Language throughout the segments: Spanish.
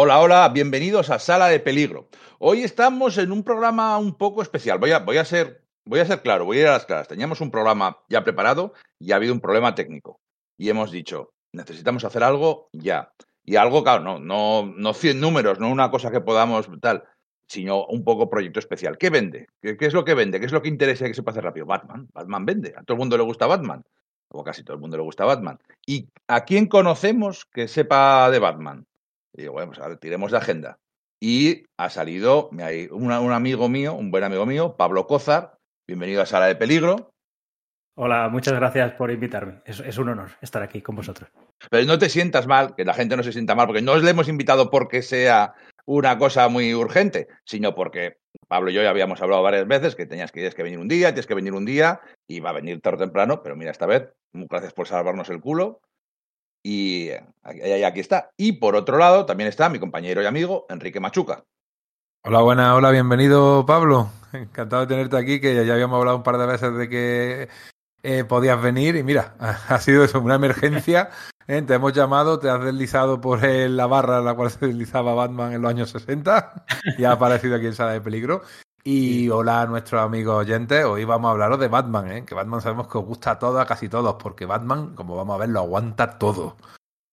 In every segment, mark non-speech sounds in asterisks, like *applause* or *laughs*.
Hola, hola, bienvenidos a Sala de Peligro. Hoy estamos en un programa un poco especial. Voy a, voy a, ser, voy a ser claro, voy a ir a las claras. Teníamos un programa ya preparado y ha habido un problema técnico. Y hemos dicho, necesitamos hacer algo ya. Y algo, claro, no, no, no 100 números, no una cosa que podamos tal, sino un poco proyecto especial. ¿Qué vende? ¿Qué, ¿Qué, es lo que vende? ¿Qué es lo que interesa que se hacer rápido? Batman. Batman vende. A todo el mundo le gusta Batman. O casi todo el mundo le gusta Batman. ¿Y a quién conocemos que sepa de Batman? Y digo, bueno, pues a ver, tiremos de agenda. Y ha salido un, un amigo mío, un buen amigo mío, Pablo Cózar. Bienvenido a Sala de Peligro. Hola, muchas gracias por invitarme. Es, es, un honor estar aquí con vosotros. Pero no te sientas mal, que la gente no se sienta mal, porque no os le hemos invitado porque sea una cosa muy urgente, sino porque Pablo y yo ya habíamos hablado varias veces que tenías que, tienes que venir un día, tienes que venir un día, y va a venir tarde o temprano, pero mira, esta vez, gracias por salvarnos el culo. Y aquí está. Y por otro lado, también está mi compañero y amigo, Enrique Machuca. Hola, buena, hola, bienvenido Pablo. *laughs* Encantado de tenerte aquí, que ya habíamos hablado un par de veces de que eh, podías venir y mira, *laughs* ha sido eso, una emergencia. *laughs* ¿eh? Te hemos llamado, te has deslizado por la barra en la cual se deslizaba Batman en los años 60 y ha aparecido aquí en Sala de Peligro. Y hola a nuestros amigos oyentes, hoy vamos a hablaros de Batman, ¿eh? que Batman sabemos que os gusta a todos, a casi todos, porque Batman, como vamos a ver, lo aguanta todo.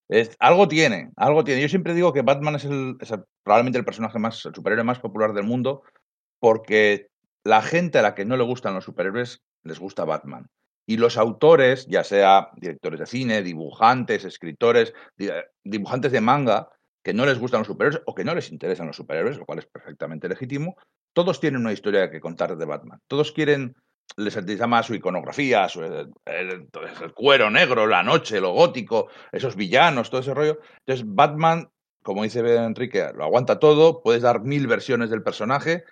Es, algo tiene, algo tiene. Yo siempre digo que Batman es, el, es el, probablemente el personaje más, el superhéroe más popular del mundo, porque la gente a la que no le gustan los superhéroes les gusta Batman. Y los autores, ya sea directores de cine, dibujantes, escritores, dibujantes de manga, que no les gustan los superhéroes o que no les interesan los superhéroes, lo cual es perfectamente legítimo, todos tienen una historia que contar de Batman. Todos quieren, les más su iconografía, su, el, el, cuero negro, la noche, lo gótico, esos villanos, todo ese rollo. Entonces, Batman, como dice Enrique, lo aguanta todo, puedes dar mil versiones del personaje,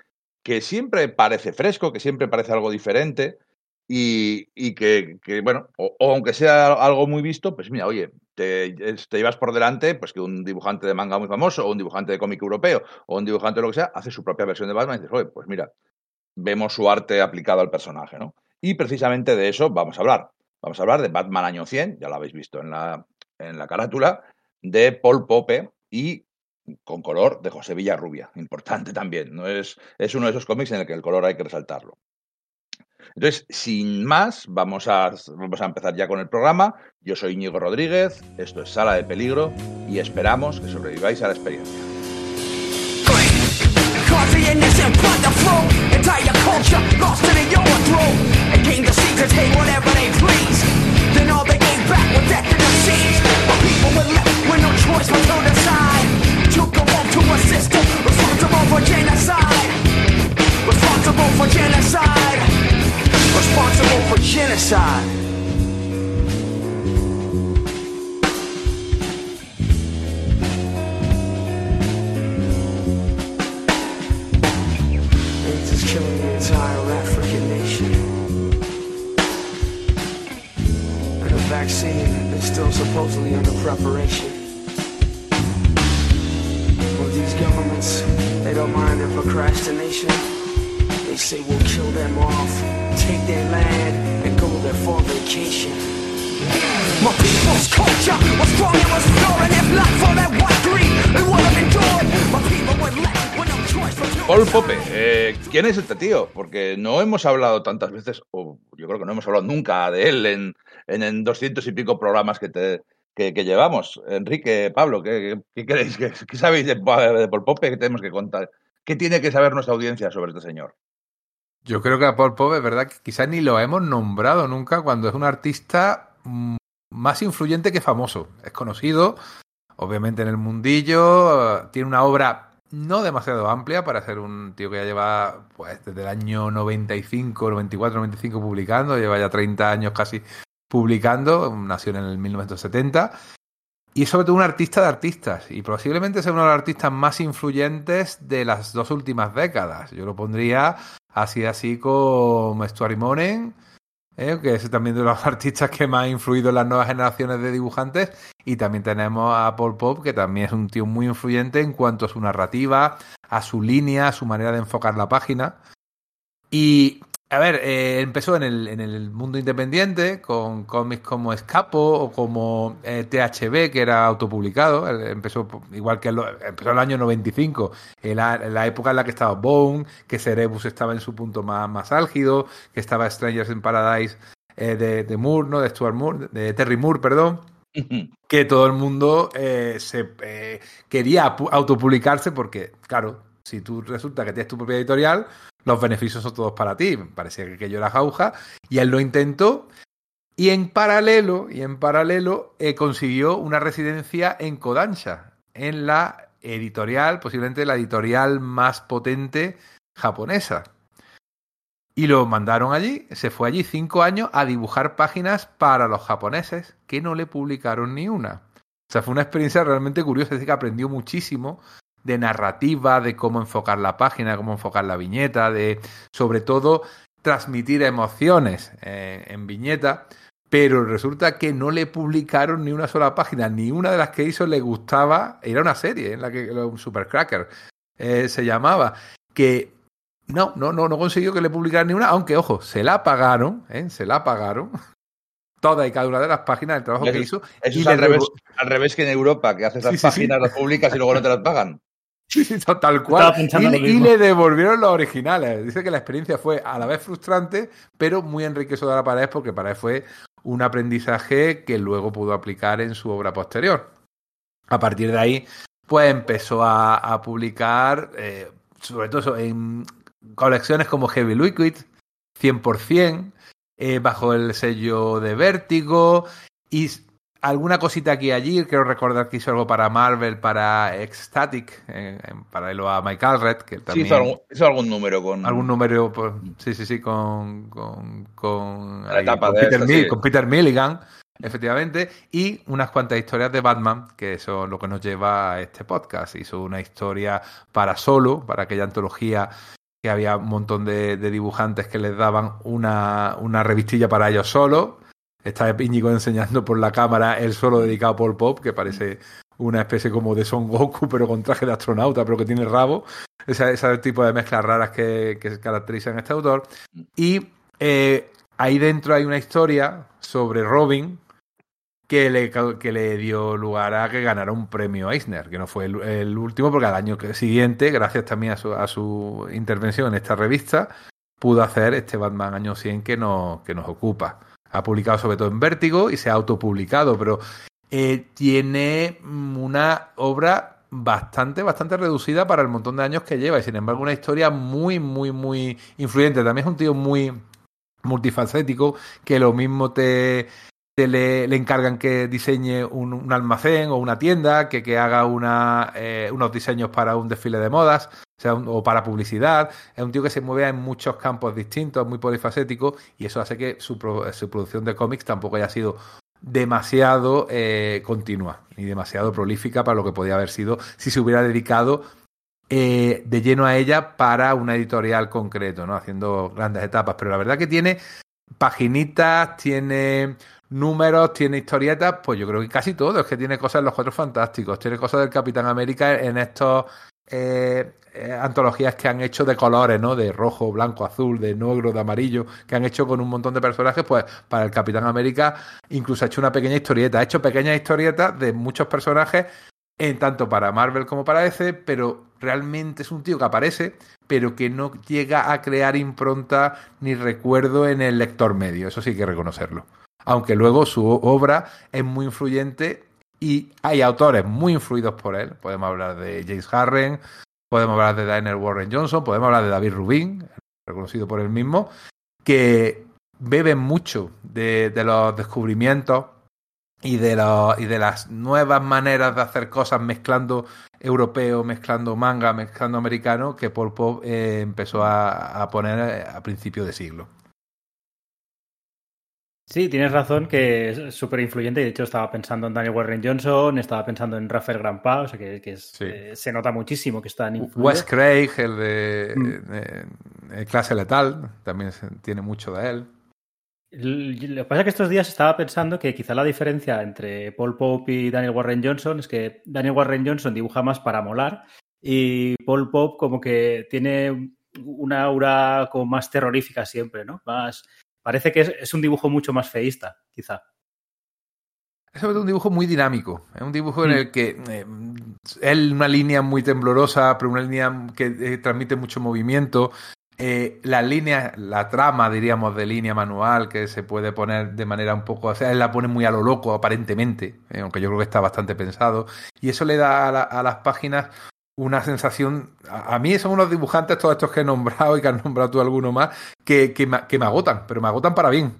que siempre parece fresco, que siempre parece algo diferente. Y, que, bueno, o, o, aunque sea algo muy visto, pues mira, oye, te, te, llevas por delante pues que un dibujante de manga muy famoso, o un dibujante de cómic europeo, o un dibujante de lo que sea, hace su propia versión de Batman y dices, oye, pues mira, vemos su arte aplicado al personaje, ¿no? Y precisamente de eso vamos a hablar. Vamos a hablar de Batman año 100, ya lo habéis visto en la, en la carátula, de Paul Pope y con color de José Villarrubia, importante también. ¿no? Es, es uno de esos cómics en el que el color hay que resaltarlo. Entonces, sin más, vamos a, vamos a empezar ya con el programa. Yo soy Íñigo Rodríguez, esto es Sala de Peligro y esperamos que sobreviváis a la experiencia. Responsible for genocide. AIDS is killing the entire African nation. And a vaccine is still supposedly under preparation. Well, these governments, they don't mind their procrastination. They say we'll kill them off, take their land, and go there for vacation. My people's culture was strong and was if not for that white greed, it would have endured. My people were left with no choice but Paul Pope, eh, ¿quién es este tío? Porque no hemos hablado tantas veces, o yo creo que no hemos hablado nunca de él en, en, en 200 y pico programas que te, que, que, llevamos. Enrique, Pablo, ¿qué, qué queréis? ¿Qué, ¿Qué, sabéis de, de Paul Pope? ¿Qué tenemos que contar? ¿Qué tiene que saber nuestra audiencia sobre este señor? Yo creo que a Paul Pope, verdad, que quizás ni lo hemos nombrado nunca cuando es un artista más influyente que famoso. Es conocido, obviamente en el mundillo, tiene una obra no demasiado amplia para ser un tío que ya lleva pues desde el año 95, 94, 95 publicando, lleva ya 30 años casi publicando, nació en el 1970. Y es sobre todo un artista de artistas, y posiblemente sea uno de los artistas más influyentes de las dos últimas décadas. Yo lo pondría así así como Stuart Monen, ¿eh? que es también de los *laughs* artistas que más ha influido en las nuevas generaciones de dibujantes. Y también tenemos a Paul Pop, que también es un tío muy influyente en cuanto a su narrativa, a su línea, a su manera de enfocar la página. Y a ver, eh, empezó en el, en el mundo independiente con cómics como Escapo o como eh, THB, que era autopublicado. Eh, empezó igual que lo, empezó el año 95, en la, en la, época en la que estaba Bone, que Cerebus estaba en su punto más, más álgido, que estaba Strangers in Paradise eh, de, de, Moore, ¿no? De Stuart Moore, de Terry Moore, perdón. que todo el mundo se quería autopublicarse porque, claro, si tú resulta que tienes tu propia editorial, los beneficios son todos para ti. Parecía que aquello era jauja. Y él lo intentó. Y en paralelo, y en paralelo, eh, consiguió una residencia en Kodansha, en la editorial, posiblemente la editorial más potente japonesa. Y lo mandaron allí, se fue allí cinco años a dibujar páginas para los japoneses que no le publicaron ni una. O sea, fue una experiencia realmente curiosa, decir, que aprendió muchísimo de narrativa, de cómo enfocar la página, cómo enfocar la viñeta, de sobre todo transmitir emociones eh, en viñeta, pero resulta que no le publicaron ni una sola página, ni una de las que hizo le gustaba, era una serie en la que un Supercracker eh, se llamaba, que no, no, no, no consiguió que le publicaran ni una, aunque ojo, se la pagaron, ¿eh? se la pagaron *laughs* toda y cada una de las páginas del trabajo eso, que hizo. Eso y es al revés, al revés, que en Europa, que haces las Sí, sí, páginas, sí. las publicas y luego no te las pagan. Tal cual. Y, y le devolvieron los originales. Dice que la experiencia fue a la vez frustrante, pero muy enriquecedora para él, porque para él fue un aprendizaje que luego pudo aplicar en su obra posterior. A partir de ahí, pues empezó a, a publicar, eh, sobre todo en colecciones como Heavy Liquid, 100%, eh, bajo el sello de Vértigo y alguna cosita aquí y allí. Quiero recordar que hizo algo para Marvel, para Ecstatic, eh, en paralelo a Mike Allred, que Sí, también hizo algún, hizo algún número con. algún número, pues, sí, sí, sí, con, con, con, ahí, Peter, esta, Mill- sí. con Peter Milligan, efectivamente, y unas cuantas historias de Batman, que eso es lo que nos lleva a este podcast. Hizo una historia para solo, para aquella antología que había un montón de, de dibujantes que les daban una, una revistilla para ellos solos. Está Íñigo enseñando por la cámara el solo dedicado a Paul Pop, que parece una especie como de Son Goku, pero con traje de astronauta, pero que tiene rabo. Ese, ese tipo de mezclas raras que, que caracterizan a este autor. Y eh, ahí dentro hay una historia sobre Robin que le, que le dio lugar a que ganara un premio Eisner, que no fue el, último, porque al año siguiente, gracias también a su, a su intervención en esta revista, pudo hacer este Batman año 100 que nos, que nos ocupa. Ha publicado sobre todo en Vértigo y se ha autopublicado, pero eh, tiene una obra bastante, bastante reducida para el montón de años que lleva y sin embargo una historia muy, muy, muy influyente. También es un tío muy multifacético que lo mismo te le, encargan que diseñe un, almacén o una tienda, que, que haga eh, unos diseños para un desfile de modas o, para publicidad. Es un tío que se mueve en muchos campos distintos, muy polifacético, y eso hace que su producción de cómics tampoco haya sido demasiado eh, continua ni demasiado prolífica para lo que podía haber sido si se hubiera dedicado eh, de lleno a ella para una editorial concreto, ¿no? Haciendo grandes etapas. Pero la verdad que tiene paginitas, tiene números, tiene historietas, pues yo creo que casi todo. Es que tiene cosas de los Cuatro Fantásticos, tiene cosas del Capitán América en estos eh, eh, antologías que han hecho de colores, ¿no? De rojo, blanco, azul, de negro, de amarillo, que han hecho con un montón de personajes, pues para el Capitán América incluso ha hecho una pequeña historieta, ha hecho pequeñas historietas de muchos personajes en tanto para Marvel como para DC, pero realmente es un tío que aparece, pero que no llega a crear impronta ni recuerdo en el lector medio, eso sí hay que reconocerlo. Aunque luego su obra es muy influyente y hay autores muy influidos por él. Podemos hablar de James Harren, podemos hablar de Daniel Warren Johnson, podemos hablar de David Rubin, reconocido por él mismo, que beben mucho de, los descubrimientos y de, los, y de las nuevas maneras de hacer cosas mezclando europeo, mezclando manga, mezclando americano, que Paul Pop eh, empezó a, a poner a principio de siglo. Sí, tienes razón que es súper influyente. y De hecho, estaba pensando en Daniel Warren Johnson, estaba pensando en Rafael Grampa, o sea que, que es- Sí. eh, se nota muchísimo que están influidos. Wes Craig, el de Mm. eh, eh, Clase Letal, también tiene mucho de él. Lo que pasa es que estos días estaba pensando que quizá la diferencia entre Paul Pope y Daniel Warren Johnson es que Daniel Warren Johnson dibuja más para molar y Paul Pope como que tiene una aura como más terrorífica siempre, ¿no? Más, parece que es, es un dibujo mucho más feísta, quizá. Es un dibujo muy dinámico. Es un dibujo en el que eh, es una línea muy temblorosa, pero una línea que eh, transmite mucho movimiento. Eh, la línea, la trama, diríamos, de línea manual, que se puede poner de manera un poco. O sea, él la pone muy a lo loco, aparentemente, aunque yo creo que está bastante pensado. Y eso le da a, la, a las páginas una sensación. A, a, mí son unos dibujantes, todos estos que he nombrado y que has nombrado tú alguno más, que, que, me, que me agotan, pero me agotan para bien.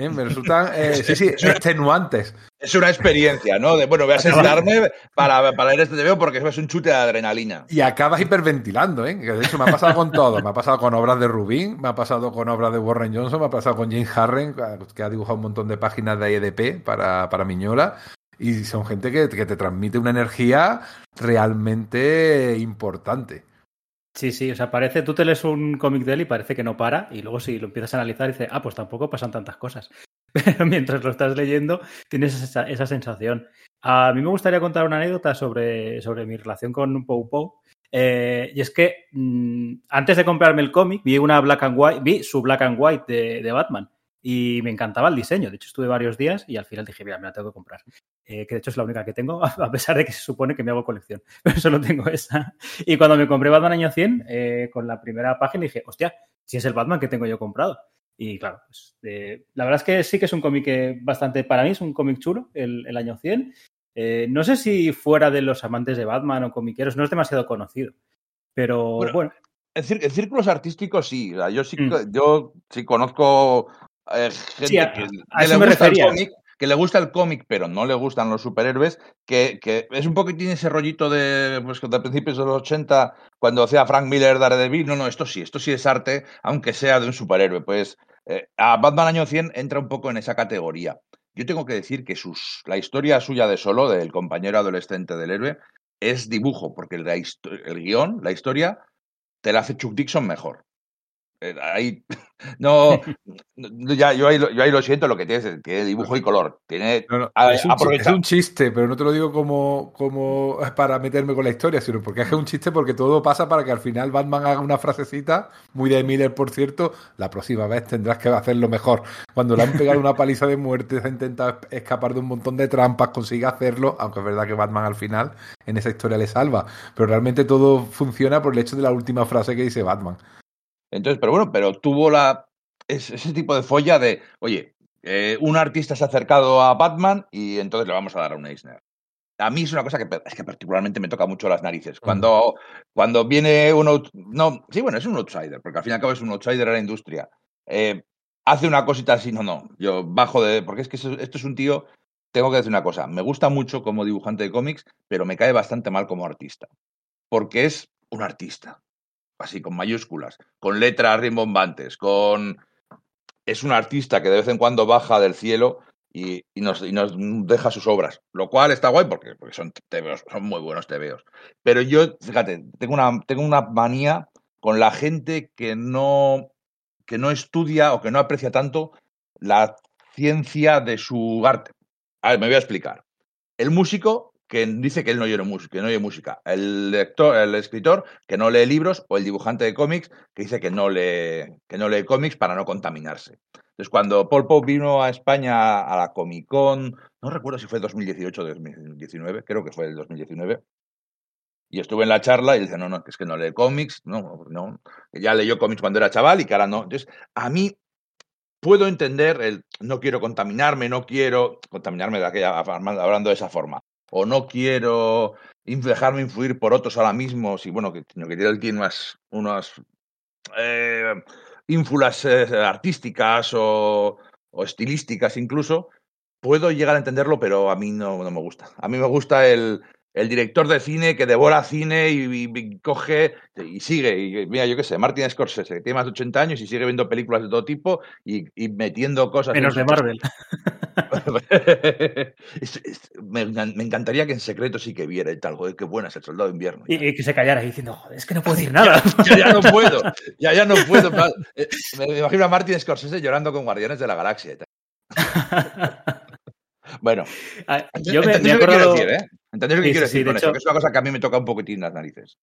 ¿Eh? Me resultan, eh, *laughs* sí, sí, extenuantes. Es una experiencia, ¿no? De, bueno, voy a sentarme para, para leer este TVO porque es un chute de adrenalina. Y acabas hiperventilando, ¿eh? De hecho me ha pasado con todo. Me ha pasado con obras de Rubin, me ha pasado con obras de Warren Johnson, me ha pasado con James Harren, que ha dibujado un montón de páginas de IEDP para, para Miñola. Y son gente que, que te transmite una energía realmente importante. Sí, sí, o sea, parece, tú te lees un cómic de él y parece que no para, y luego si lo empiezas a analizar dices, ah, pues tampoco pasan tantas cosas. *laughs* Pero mientras lo estás leyendo, tienes esa, esa sensación. A mí me gustaría contar una anécdota sobre, sobre mi relación con Pou Pou. Eh, y es que mmm, antes de comprarme el cómic, vi una black and white, vi su black and white de, de Batman y me encantaba el diseño. De hecho, estuve varios días y al final dije, mira, me la tengo que comprar. Eh, que de hecho es la única que tengo, *laughs* a pesar de que se supone que me hago colección. *laughs* Pero solo tengo esa. Y cuando me compré Batman Año 100, eh, con la primera página dije, hostia, si es el Batman que tengo yo comprado. Y claro, pues, eh, la verdad es que sí que es un cómic bastante, para mí es un cómic chulo, el, el Año 100. Eh, no sé si fuera de los amantes de Batman o comiqueros, no es demasiado conocido. Pero bueno. bueno. En, en, círculos artísticos sí, yo sí, mm. yo sí conozco eh, gente sí, a, que, a que le gusta el cómic, que le gusta el cómic, pero no le gustan los superhéroes, que, que es un poco tiene ese rollito de, pues, de principios de los 80, cuando hacía Frank Miller Daredevil. No, no, esto sí, esto sí es arte, aunque sea de un superhéroe. Pues eh, a Batman Año 100 entra un poco en esa categoría. Yo tengo que decir que sus, la historia suya de solo, del compañero adolescente del héroe, es dibujo, porque el, el guion, la historia, te la hace Chuck Dixon mejor. Eh, ahí *laughs* no, ya, yo, ahí, yo ahí lo siento, lo que tiene es tiene dibujo y color. Tiene, no, no, a, es, un, es, un, chiste, pero no te lo digo como, como para meterme con la historia, sino porque es que es un chiste porque todo pasa para que al final Batman haga una frasecita, muy de Miller, por cierto, la próxima vez tendrás que hacerlo mejor. Cuando le han pegado una paliza de muerte, se ha intentado escapar de un montón de trampas, consigue hacerlo, aunque es verdad que Batman al final en esa historia le salva. Pero realmente todo funciona por el hecho de la última frase que dice Batman. Entonces, pero bueno, pero tuvo la, ese, tipo de folla de, oye, eh, un artista se ha acercado a Batman y entonces le vamos a dar a un Eisner. A mí es una cosa que, es que particularmente me toca mucho las narices. Cuando, cuando viene uno, no, sí, bueno, es un outsider, porque al fin y al cabo es un outsider a la industria. Eh, hace una cosita así, no, no, yo bajo de, porque es que esto es un tío, tengo que decir una cosa, me gusta mucho como dibujante de cómics, pero me cae bastante mal como artista, porque es un artista así con mayúsculas, con letras rimbombantes, con... Es un artista que de vez en cuando baja del cielo y, nos, y nos, deja sus obras, lo cual está guay porque, porque son tebeos, son muy buenos tebeos. Pero yo, fíjate, tengo una, tengo una manía con la gente que no, que no estudia o que no aprecia tanto la ciencia de su arte. A ver, me voy a explicar. El músico que dice que él no oye que no oye música. El lector, el escritor que no lee libros o el dibujante de cómics que dice que no lee, que no lee cómics para no contaminarse. Entonces, cuando Paul Pope vino a España a la Comic Con, no recuerdo si fue 2018 o 2019, creo que fue el 2019, y estuve en la charla y dice, no, no, que es que no lee cómics, no, no, que ya leyó cómics cuando era chaval y que ahora no. Entonces, a mí puedo entender el no quiero contaminarme, no quiero contaminarme de aquella, hablando de esa forma o no quiero dejarme influir por otros ahora mismo, si bueno, que, que él tiene unas, unas eh, ínfulas eh, artísticas o, o, estilísticas incluso, puedo llegar a entenderlo, pero a mí no, no me gusta. A mí me gusta el, el director de cine que devora cine y, y, y coge y sigue. Y, mira, yo qué sé, Martin Scorsese, que tiene más de 80 años y sigue viendo películas de todo tipo y, y metiendo cosas. Menos de Marvel. *laughs* es, es, me, me, encantaría que en secreto sí que viera y tal, joder, qué buena es el soldado de invierno. Y, y, que se callara diciendo, joder, es que no puedo *laughs* decir nada. ya, ya, no puedo, *laughs* ya, ya no puedo. Me imagino a Martin Scorsese llorando con Guardianes de la Galaxia. Bueno, ah, yo me, me he acordado... decir, ¿eh? ¿Entendéis lo que sí, quiero sí, decir con de? Hecho... Que es una cosa que a mí me toca un poquitín las narices.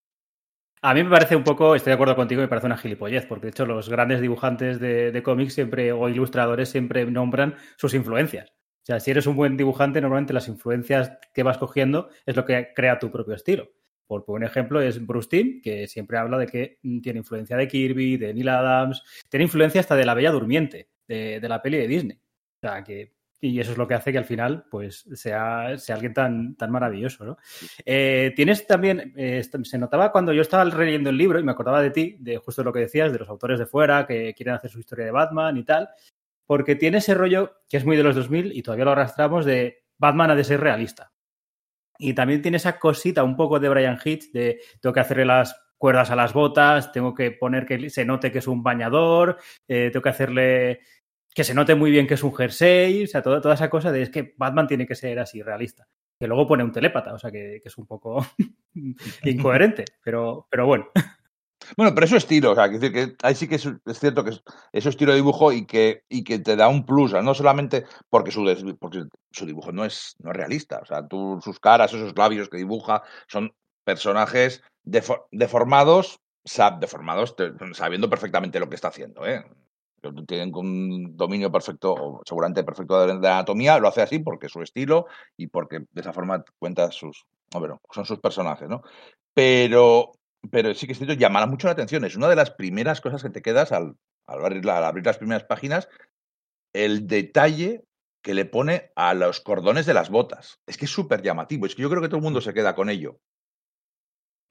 A mí me parece un poco, estoy de acuerdo contigo, me parece una gilipollez, porque de hecho los grandes dibujantes de, de cómics siempre, o ilustradores siempre nombran sus influencias. O sea, si eres un buen dibujante, normalmente las influencias que vas cogiendo es lo que crea tu propio estilo. Por un ejemplo es Bruce Timm, que siempre habla de que tiene influencia de Kirby, de Neil Adams, tiene influencia hasta de La Bella Durmiente, de, de la peli de Disney. O sea, que y eso es lo que hace que al final pues sea, sea alguien tan, tan maravilloso. ¿no? Eh, tienes también, eh, se notaba cuando yo estaba leyendo el libro y me acordaba de ti, de justo lo que decías, de los autores de fuera que quieren hacer su historia de Batman y tal, porque tiene ese rollo que es muy de los 2000 y todavía lo arrastramos de Batman ha de ser realista. Y también tiene esa cosita un poco de Brian Hitch de tengo que hacerle las cuerdas a las botas, tengo que poner que se note que es un bañador, eh, tengo que hacerle que se note muy bien que es un jersey, o sea, toda, toda esa cosa de es que Batman tiene que ser así realista. Que luego pone un telépata, o sea, que, que es un poco *laughs* incoherente, pero, pero bueno. Bueno, pero eso estilo, o sea, que, que ahí sí que es, es, cierto que es, eso estilo de dibujo y que, y que te da un plus, no solamente porque su, porque su dibujo no es, no es realista, o sea, tú, sus caras, esos labios que dibuja, son personajes defor, deformados, deformados sabiendo perfectamente lo que está haciendo, ¿eh? Tienen un dominio perfecto, seguramente perfecto de anatomía, lo hace así porque es su estilo y porque de esa forma cuenta sus, bueno, son sus personajes, ¿no? Pero, pero sí que es cierto, llamará mucho la atención. Es una de las primeras cosas que te quedas al, abrir, las primeras páginas, el detalle que le pone a los cordones de las botas. Es que es súper llamativo. Es que yo creo que todo el mundo se queda con ello.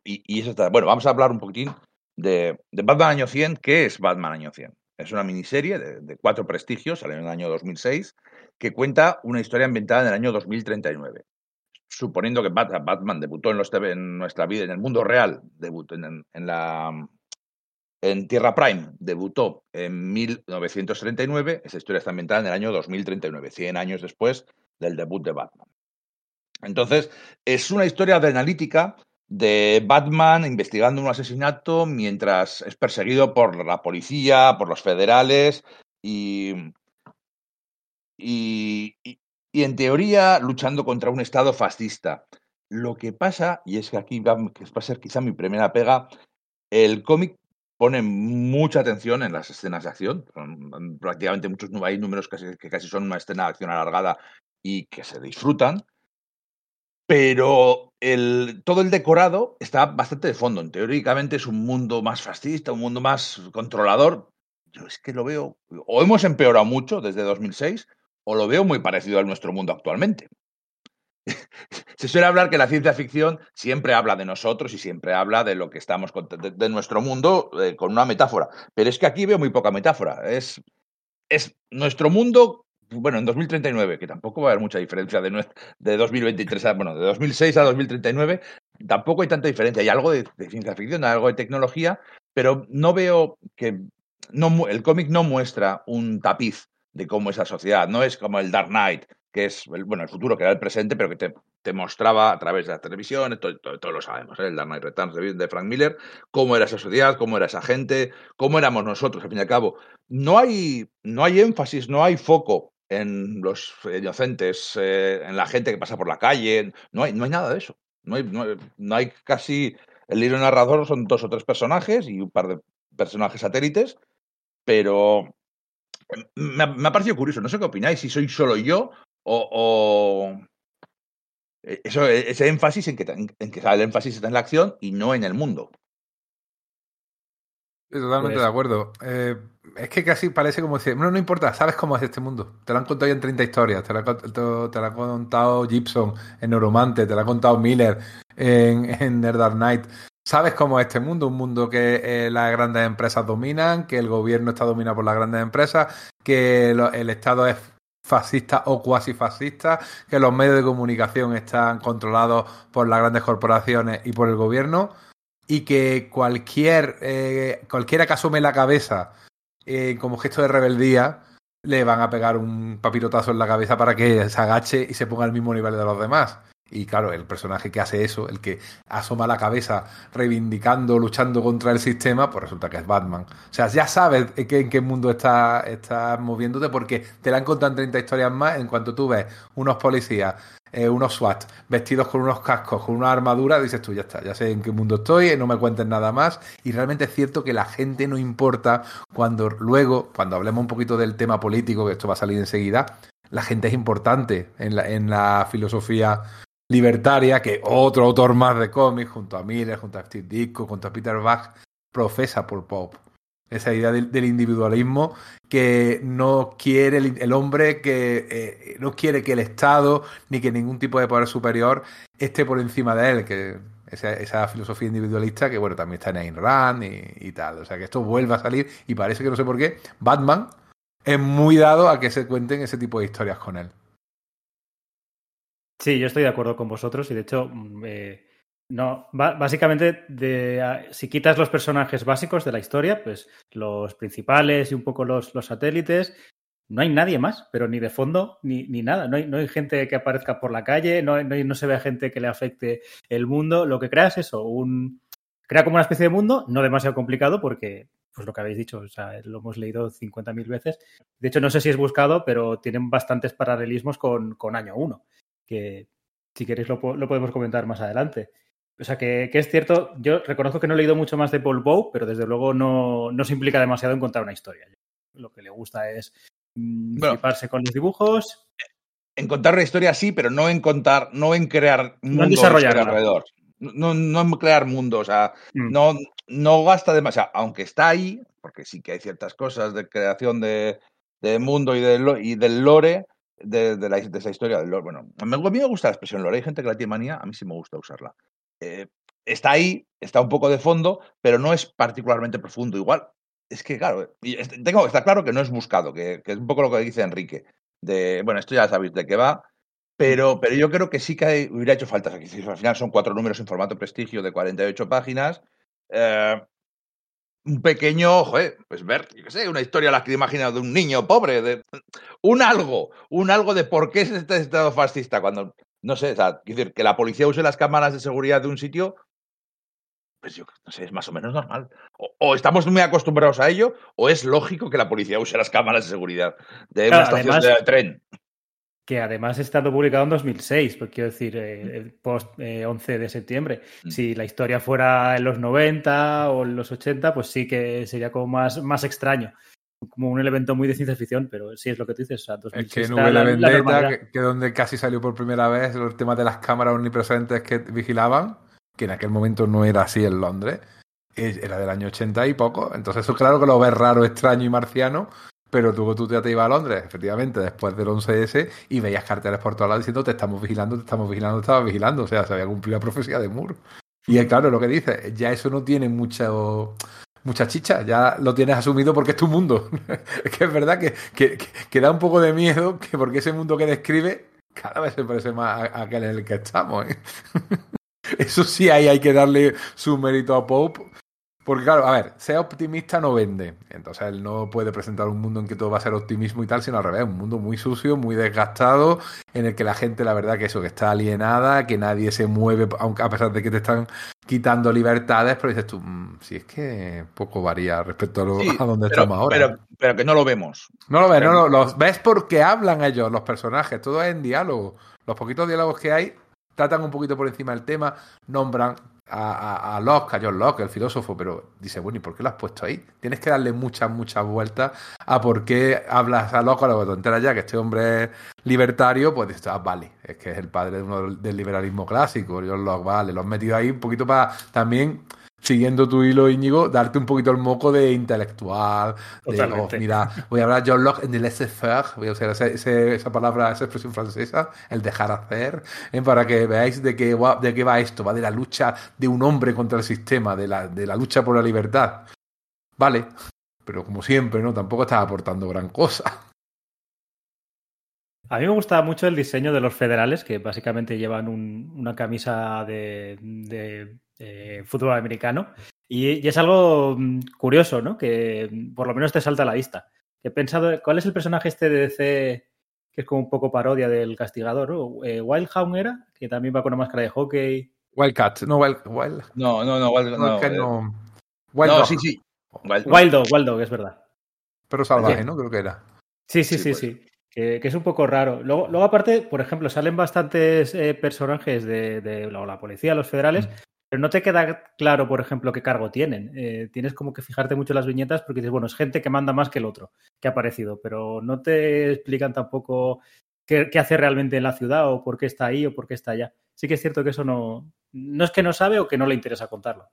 Y, y eso está. Bueno, vamos a hablar un poquitín de, de Batman Año 100. ¿Qué es Batman Año 100? Es una miniserie de, de, cuatro prestigios, salió en el año 2006, que cuenta una historia ambientada en el año 2039. Suponiendo que Batman debutó en, nuestra vida, en el mundo real, debutó en, la, en Tierra Prime, debutó en 1939, esa historia está ambientada en el año 2039, 100 años después del debut de Batman. Entonces, es una historia adrenalítica de Batman investigando un asesinato mientras es perseguido por la policía, por los federales y, y, y, en teoría luchando contra un Estado fascista. Lo que pasa, y es que aquí va, a ser quizá mi primera pega, el cómic pone mucha atención en las escenas de acción. Prácticamente muchos hay números que, que casi son una escena de acción alargada y que se disfrutan pero el, todo el decorado está bastante de fondo. Teóricamente es un mundo más fascista, un mundo más controlador. Yo es que lo veo, o hemos empeorado mucho desde 2006, o lo veo muy parecido a nuestro mundo actualmente. *laughs* Se suele hablar que la ciencia ficción siempre habla de nosotros y siempre habla de lo que estamos, de, de nuestro mundo eh, con una metáfora. Pero es que aquí veo muy poca metáfora. Es nuestro mundo bueno, en 2039, que tampoco va a haber mucha diferencia de, de 2023 a, bueno, de 2006 a 2039, tampoco hay tanta diferencia. Hay algo de, ciencia ficción, hay algo de tecnología, pero no veo que no, el cómic no muestra un tapiz de cómo es la sociedad. No es como el Dark Knight, que es el, bueno, el futuro, que era el presente, pero que te, te mostraba a través de la televisión, todo, todo, todo lo sabemos, ¿eh? el Dark Knight Returns de, de, Frank Miller, cómo era esa sociedad, cómo era esa gente, cómo éramos nosotros, al fin y al cabo. No hay, no hay énfasis, no hay foco en los inocentes, eh, en la gente que pasa por la calle. No hay, no hay nada de eso. No hay, no, no hay casi. El libro narrador son dos o tres personajes y un par de personajes satélites, pero me ha, me ha parecido curioso. No sé qué opináis, si soy solo yo o. o... Eso, ese énfasis en que, en que el énfasis está en la acción y no en el mundo. Totalmente pues... de acuerdo. Eh, es que casi parece como decir, no, no importa, sabes cómo es este mundo. Te lo han contado ya en 30 historias, te lo, ha, te, te lo ha contado Gibson en Neuromante, te lo ha contado Miller en, en The Dark Knight. Sabes cómo es este mundo, un mundo que eh, las grandes empresas dominan, que el gobierno está dominado por las grandes empresas, que lo, el Estado es fascista o cuasi fascista, que los medios de comunicación están controlados por las grandes corporaciones y por el gobierno y que cualquier eh, cualquiera que asume la cabeza eh, como gesto de rebeldía le van a pegar un papirotazo en la cabeza para que se agache y se ponga al mismo nivel de los demás. Y claro, el personaje que hace eso, el que asoma la cabeza reivindicando, luchando contra el sistema, pues resulta que es Batman. O sea, ya sabes en qué mundo estás está moviéndote porque te la han contado en 30 historias más en cuanto tú ves unos policías, eh, unos SWAT, vestidos con unos cascos, con una armadura, dices tú, ya está, ya sé en qué mundo estoy, no me cuentes nada más. Y realmente es cierto que la gente no importa cuando luego, cuando hablemos un poquito del tema político, que esto va a salir enseguida, la gente es importante en la, en la filosofía libertaria que otro autor más de cómics, junto a Miller, junto a Steve Ditko, junto a Peter Bach, profesa por Pop. Esa idea del, individualismo que no quiere el, hombre, que eh, no quiere que el Estado ni que ningún tipo de poder superior esté por encima de él, que esa, filosofía individualista que bueno también está en Ayn Rand y, tal. O sea que esto vuelve a salir y parece que no sé por qué, Batman es muy dado a que se cuenten ese tipo de historias con él. Sí, yo estoy de acuerdo con vosotros y de hecho, mm, eh, no, básicamente, de, si quitas los personajes básicos de la historia, pues los principales y un poco los, los satélites, no hay nadie más, pero ni de fondo ni, ni nada. No hay, no hay, gente que aparezca por la calle, no, no, no, se ve gente que le afecte el mundo. Lo que crea es eso, un, crea como una especie de mundo, no demasiado complicado porque, pues lo que habéis dicho, o sea, lo hemos leído 50.000 veces. De hecho, no sé si es buscado, pero tienen bastantes paralelismos con, con Año 1 que si queréis lo, lo podemos comentar más adelante. O sea, que, que, es cierto, yo reconozco que no he leído mucho más de Paul Bow, pero desde luego no, no se implica demasiado en contar una historia. Lo que le gusta es mmm, bueno, con los dibujos. En contar una historia sí, pero no en contar, no en crear mundos no alrededor. No, no en crear mundos, o sea, mm. no, no gasta demasiado, aunque está ahí, porque sí que hay ciertas cosas de creación de, de mundo y, de, y del lore, de, de, la, de, esa historia del lore. Bueno, a mí, me gusta la expresión lore. Hay gente que la tiene manía, a mí sí me gusta usarla. Eh, está ahí, está un poco de fondo, pero no es particularmente profundo. Igual, es que, claro, tengo, está claro que no es buscado, que, que, es un poco lo que dice Enrique. De, bueno, esto ya sabéis de qué va, pero, pero yo creo que sí que hubiera hecho falta. Al final son cuatro números en formato prestigio de 48 páginas. Eh, un pequeño, joder, pues ver, yo qué sé, una historia la que imagina de un niño pobre, de un algo, un algo de por qué es este estado fascista cuando, no sé, o sea, decir, que la policía use las cámaras de seguridad de un sitio, pues yo no sé, es más o menos normal. O, o estamos muy acostumbrados a ello, o es lógico que la policía use las cámaras de seguridad de claro, una estación además, de tren que además estado publicado en 2006, pues quiero decir, eh, post eh, 11 de septiembre. Mm. Si la historia fuera en los 90 o en los 80, pues sí que sería como más, más extraño. Como un elemento muy de ciencia ficción, pero sí es lo que tú dices. O sea, 2006 es que Nube la, Vendetta, la que, que, donde casi salió por primera vez los temas de las cámaras omnipresentes que vigilaban, que en aquel momento no era así en Londres, era del año 80 y poco. Entonces, eso claro que lo ves raro, extraño y marciano, pero tú, tú ya te ibas a Londres, efectivamente, después del 11S, y veías carteles por todos lados diciendo te estamos vigilando, te estamos vigilando, te estamos vigilando. O sea, se había cumplido la profecía de Moore. Y es claro lo que dice, ya eso no tiene mucho, mucha chicha, ya lo tienes asumido porque es tu mundo. *laughs* es que es verdad que, que, da un poco de miedo que porque ese mundo que describe cada vez se parece más a, a aquel en el que estamos. ¿eh? *laughs* eso sí, ahí hay que darle su mérito a Pope porque claro, a ver, ser optimista no vende. Entonces él no puede presentar un mundo en que todo va a ser optimismo y tal, sino al revés, un mundo muy sucio, muy desgastado, en el que la gente, la verdad, que eso, que está alienada, que nadie se mueve, aunque a pesar de que te están quitando libertades, pero dices tú, mmm, si es que poco varía respecto a, lo, sí, a donde pero, estamos ahora. Pero, pero, que no lo vemos. No lo ves, no lo los ves porque hablan ellos, los personajes, todo es en diálogo. Los poquitos diálogos que hay tratan un poquito por encima del tema, nombran a, a, Locke, a John Locke, el filósofo, pero dice, bueno, ¿y por qué lo has puesto ahí? Tienes que darle muchas, muchas vueltas a por qué hablas a Locke, a lo que te ya que este hombre libertario, pues dices, ah, vale, es que es el padre de uno del liberalismo clásico, John Locke, vale, lo has metido ahí un poquito para también siguiendo tu hilo, Íñigo, darte un poquito el moco de intelectual, de, oh, mira, voy a hablar John Locke en el laissez-faire, voy a usar esa, esa, palabra, esa expresión francesa, el dejar hacer, ¿eh? para que veáis de qué, va, de qué va esto, va de la lucha de un hombre contra el sistema, de la, de la lucha por la libertad. Vale, pero como siempre, ¿no? Tampoco estás aportando gran cosa. A mí me gusta mucho el diseño de los federales, que básicamente llevan un, una camisa de, de eh, fútbol americano. Y, y, es algo mm, curioso, ¿no? Que mm, por lo menos te salta a la vista. He pensado, ¿cuál es el personaje este de DC que es como un poco parodia del castigador, ¿no? Eh, Wildhound era, que también va con una máscara de hockey. Wildcat, no, Wild, Wild, No, no, no, Wild, no, Wildcat eh, no. Wild no, Dog, sí, sí. Wild- Wild Dog, Wild Dog, es verdad. Perro salvaje. ¿no? Creo que era. Sí, sí, Sí, sí, pues. sí. Que, que es un poco raro. Luego, luego aparte, por ejemplo, salen bastantes eh, personajes de, de la, la policía, los federales, pero no te queda claro, por ejemplo, qué cargo tienen. Eh, tienes como que fijarte mucho en las viñetas porque dices, bueno, es gente que manda más que el otro que ha aparecido, pero no te explican tampoco qué, qué hace realmente en la ciudad o por qué está ahí o por qué está allá. Sí que es cierto que eso no, no es que no sabe o que no le interesa contarlo.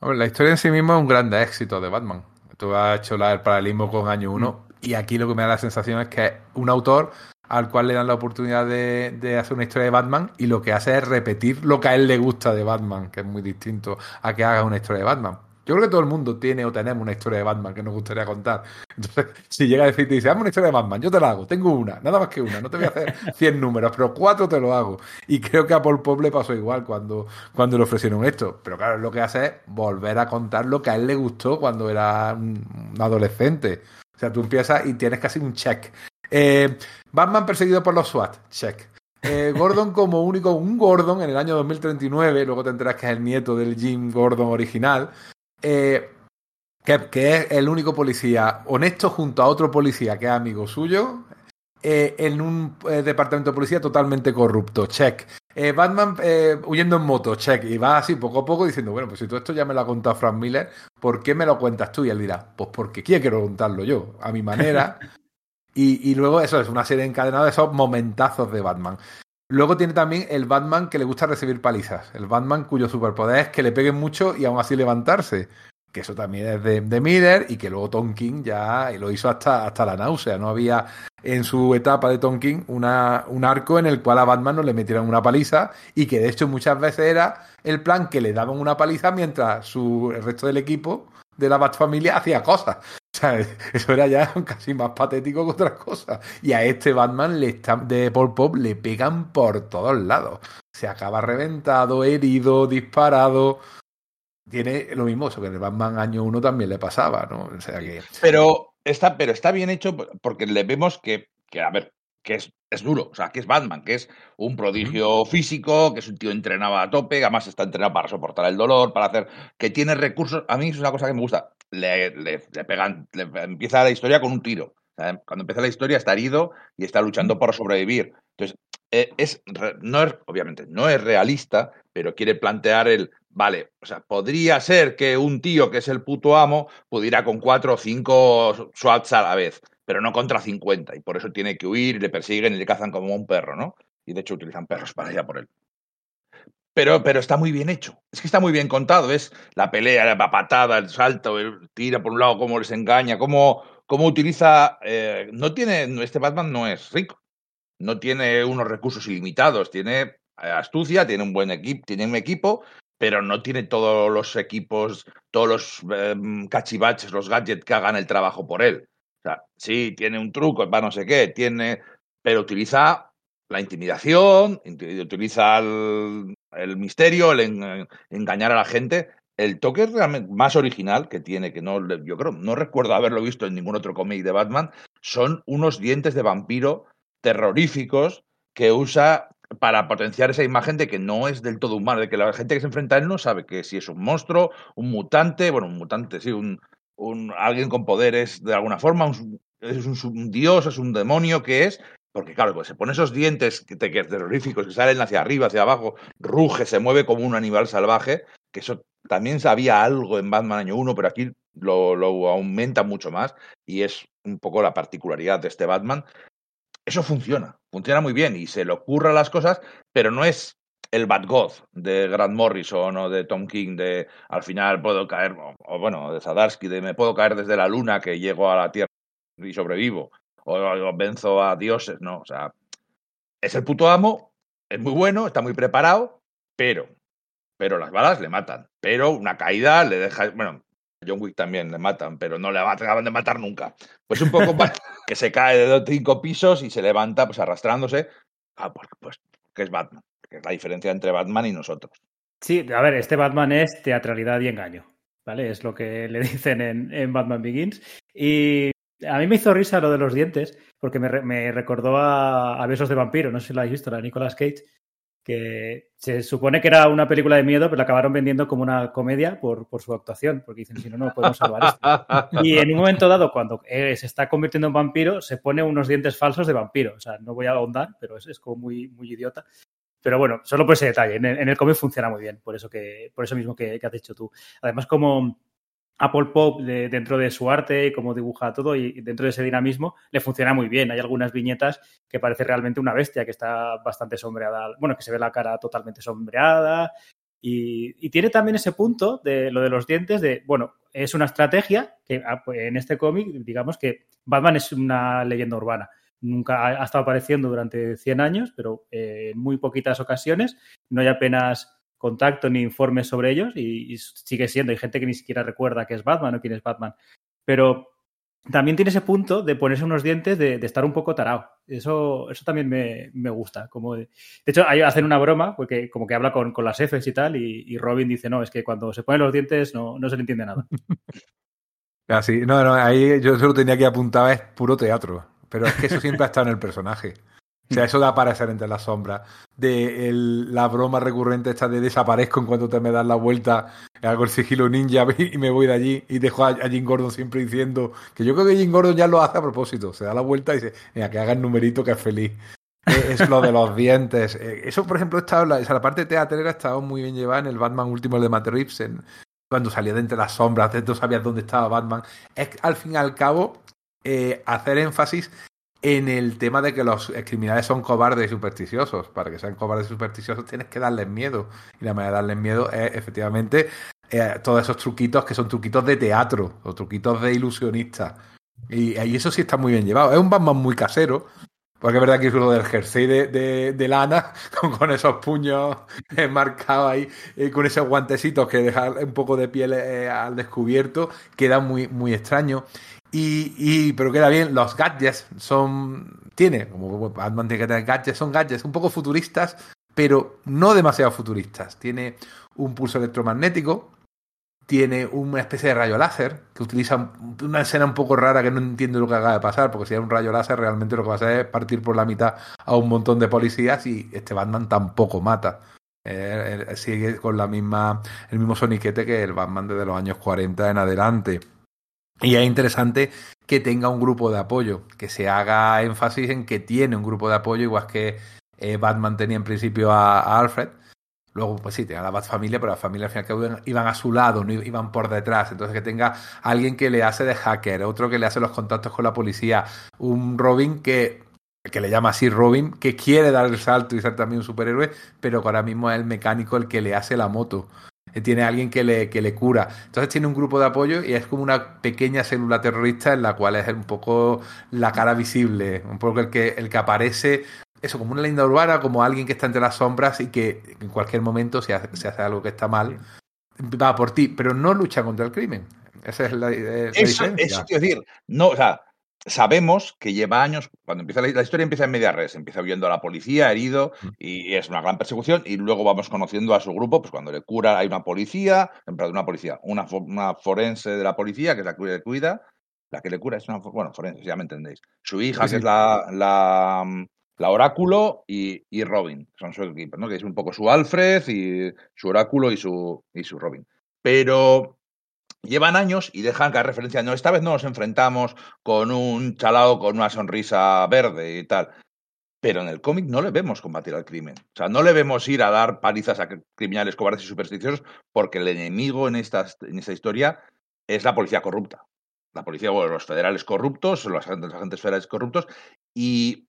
Hombre, la historia en sí misma es un gran éxito de Batman. Tú has hecho el paralelismo con Año 1 y aquí lo que me da la sensación es que un autor al cual le dan la oportunidad de, de hacer una historia de Batman y lo que hace es repetir lo que a él le gusta de Batman, que es muy distinto a que haga una historia de Batman. Yo creo que todo el mundo tiene o tenemos una historia de Batman que nos gustaría contar. Entonces, *laughs* si llega a decirte, dice, hazme una historia de Batman, yo te la hago, tengo una, nada más que una, no te voy a hacer *laughs* 100 números, pero cuatro te lo hago. Y creo que a Paul Pop le pasó igual cuando, cuando le ofrecieron esto. Pero claro, lo que hace es volver a contar lo que a él le gustó cuando era un adolescente. O sea, tú empiezas y tienes casi un check. Eh, Batman perseguido por los SWAT, check. Eh, Gordon *laughs* como único, un Gordon en el año 2039, luego te enteras que es el nieto del Jim Gordon original, eh, que, que es el único policía honesto junto a otro policía que es amigo suyo, eh, en un departamento de policía totalmente corrupto, check. Batman huyendo en moto, check. Y va así poco a poco diciendo, bueno, pues si todo esto ya me lo ha contado Frank Miller, ¿por qué me lo cuentas tú? Y él dirá, pues porque quiero contarlo yo, a mi manera. *laughs* y, luego eso es una serie encadenada de esos momentazos de Batman. Luego tiene también el Batman que le gusta recibir palizas. El Batman cuyo superpoder es que le peguen mucho y aún así levantarse. Que eso también es de, de Miller y que luego Tom King ya lo hizo hasta, hasta la náusea. No había en su etapa de Tom King una, un arco en el cual a Batman no le metieran una paliza y que de hecho muchas veces era el plan que le daban una paliza mientras su, el resto del equipo de la Batfamilia hacía cosas. O *laughs* sea, eso era ya *laughs* casi más patético que otras cosas. Y a este Batman le está, de Paul Pop le pegan por todos lados. Se acaba reventado, herido, disparado. Tiene lo mismo, eso que en el Batman año 1 también le pasaba, ¿no? O sea que. Pero está, pero está bien hecho porque le vemos que, que a ver, que es, es duro, o sea, que es Batman, que es un prodigio físico, que es un tío entrenado a tope, además está entrenado para soportar el dolor, para hacer, que tiene recursos, a mí es una cosa que me gusta, le, le, le pegan, le, empieza la historia con un tiro, o sea, cuando empieza la historia está herido y está luchando por sobrevivir, entonces, eh, es, no es, obviamente, no es realista, pero quiere plantear el, vale, o sea, podría ser que un tío que es el puto amo pudiera con cuatro o cinco SWATs a la vez, pero no contra 50, y por eso tiene que huir, y le persiguen y le cazan como un perro, ¿no? Y de hecho utilizan perros para ir a por él. Pero, pero está muy bien hecho. Es que está muy bien contado. Es la pelea, la patada, el salto, el tira por un lado, cómo les engaña, cómo, cómo utiliza. Eh, no tiene. Este Batman no es rico. No tiene unos recursos ilimitados. Tiene astucia, tiene un buen equipo, tiene un equipo, pero no tiene todos los equipos, todos los eh, cachivaches, los gadgets que hagan el trabajo por él. O sea, sí, tiene un truco para no sé qué, tiene, pero utiliza la intimidación, utiliza el, el misterio, el en, engañar a la gente. El toque realmente más original que tiene, que no, yo creo, no recuerdo haberlo visto en ningún otro cómic de Batman, son unos dientes de vampiro terroríficos que usa para potenciar esa imagen de que no es del todo humano, de que la gente que se enfrenta a él no sabe que si es un monstruo, un mutante, bueno, un mutante, sí, un, un alguien con poderes de alguna forma, es un, dios, es un demonio que es, porque claro, pues se pone esos dientes que, que terroríficos que salen hacia arriba, hacia abajo, ruge, se mueve como un animal salvaje, que eso también sabía algo en Batman año 1, pero aquí lo, lo aumenta mucho más y es un poco la particularidad de este Batman. Eso funciona, funciona muy bien y se le ocurra las cosas, pero no es el Bad God de Grant Morrison o de Tom King de al final puedo caer, o, bueno, de Sadarsky, de me puedo caer desde la luna que llego a la Tierra y sobrevivo, o, o venzo a dioses, no, o sea, es el puto amo, es muy bueno, está muy preparado, pero, pero las balas le matan, pero una caída le deja, bueno, John Wick también le matan, pero no le acaban de matar nunca. Pues un poco *laughs* que se cae de dos, cinco pisos y se levanta pues arrastrándose. Ah, pues, pues que es Batman, que es la diferencia entre Batman y nosotros. Sí, a ver, este Batman es teatralidad y engaño, ¿vale? Es lo que le *laughs* dicen en, en Batman Begins. Y A mí me hizo risa lo de los dientes, porque me, me recordó a, Besos de Vampiro, no sé si lo habéis visto, la de Nicolas Cage, que se supone que era una película de miedo, pero la acabaron vendiendo como una comedia por, por su actuación, porque dicen, si no, no podemos salvar esto. y en un momento dado, cuando se está convirtiendo en vampiro, se pone unos dientes falsos de vampiro. O sea, no voy a ahondar, pero es, es como muy, muy idiota. Pero bueno, solo por ese detalle. En el, en cómic funciona muy bien, por eso, que, por eso mismo que, que has dicho tú. Además, como Apple Pop de, dentro de su arte, cómo dibuja todo y dentro de ese dinamismo, le funciona muy bien. Hay algunas viñetas que parece realmente una bestia, que está bastante sombreada, bueno, que se ve la cara totalmente sombreada. Y, y tiene también ese punto de lo de los dientes, de, bueno, es una estrategia que ah, pues, en este cómic, digamos que Batman es una leyenda urbana. Nunca ha, estado apareciendo durante 100 años, pero eh, en muy poquitas ocasiones. No hay apenas contacto ni informes sobre ellos y, sigue siendo. Hay gente que ni siquiera recuerda que es Batman o quién es Batman. Pero también tiene ese punto de ponerse unos dientes de, estar un poco tarado. Eso, eso también me, me gusta. Como de, de, hecho, hacen una broma porque como que habla con, con las Fs y tal y, Robin dice, no, es que cuando se ponen los dientes no, no se le entiende nada. *laughs* Así, no, no, ahí yo solo tenía que apuntar es puro teatro. Pero es que eso siempre ha estado en el personaje. O sea, eso de aparecer entre las sombras. De el, la broma recurrente esta de desaparezco en cuanto te me das la vuelta, hago el sigilo ninja *laughs* y me voy de allí y dejo a, Jim Gordon siempre diciendo que yo creo que Jim Gordon ya lo hace a propósito. Se da la vuelta y dice, mira, que haga el numerito que es feliz. es lo de los dientes. Eso, por ejemplo, está, la, esa, la parte teatrera estaba muy bien llevada en el Batman último de Matt Reeves, cuando salía de entre las sombras, tú sabías dónde estaba Batman. Es al fin y al cabo eh, hacer énfasis en el tema de que los criminales son cobardes y supersticiosos. Para que sean cobardes y supersticiosos tienes que darles miedo. Y la manera de darles miedo es efectivamente eh, todos esos truquitos que son truquitos de teatro o truquitos de ilusionista. Y, y, eso sí está muy bien llevado. Es un Batman muy casero. Porque es verdad que es lo del jersey de, lana, *laughs* con, con, esos puños marcados ahí, eh, con esos guantecitos que dejan un poco de piel eh, al descubierto, queda muy, muy extraño. Y, y, pero queda bien, los gadgets son. Tiene, como Batman tiene que tener gadgets, son gadgets un poco futuristas, pero no demasiado futuristas. Tiene un pulso electromagnético, tiene una especie de rayo láser, que utiliza una escena un poco rara que no entiendo lo que acaba de pasar, porque si hay un rayo láser, realmente lo que va a hacer es partir por la mitad a un montón de policías y este Batman tampoco mata. Eh, eh, sigue con la misma, el mismo soniquete que el Batman desde los años 40 en adelante. Y es interesante que tenga un grupo de apoyo, que se haga énfasis en que tiene un grupo de apoyo, igual que eh, Batman tenía en principio a, Alfred. Luego, pues sí, tenía la Bat familia, pero la familia al fin y iban, a su lado, no iban por detrás. Entonces, que tenga alguien que le hace de hacker, otro que le hace los contactos con la policía, un Robin que, que le llama así Robin, que quiere dar el salto y ser también un superhéroe, pero que ahora mismo es el mecánico el que le hace la moto tiene alguien que le, que le cura. Entonces tiene un grupo de apoyo y es como una pequeña célula terrorista en la cual es un poco la cara visible, un poco el que, el que aparece, eso, como una leyenda urbana, como alguien que está entre las sombras y que en cualquier momento, si hace, si hace algo que está mal, va por ti, pero no lucha contra el crimen. Esa es la, la eso, diferencia. Eso quiero decir, no, o sea, sabemos que lleva años, cuando empieza la, la, historia empieza en media res, empieza viendo a la policía herido y es una gran persecución y luego vamos conociendo a su grupo, pues cuando le cura hay una policía, una policía, una, una forense de la policía que es la que le cuida, la que le cura es una, bueno, forense, ya me entendéis, su hija sí, sí. que es la, la, la oráculo y, y, Robin, son su equipo, ¿no? que es un poco su Alfred y su oráculo y su, y su Robin. Pero llevan años y dejan que referencia, no, esta vez no nos enfrentamos con un chalao con una sonrisa verde y tal. Pero en el cómic no le vemos combatir al crimen. O sea, no le vemos ir a dar palizas a criminales cobardes y supersticiosos porque el enemigo en esta, en esta historia es la policía corrupta. La policía, bueno, los federales corruptos, los agentes federales corruptos y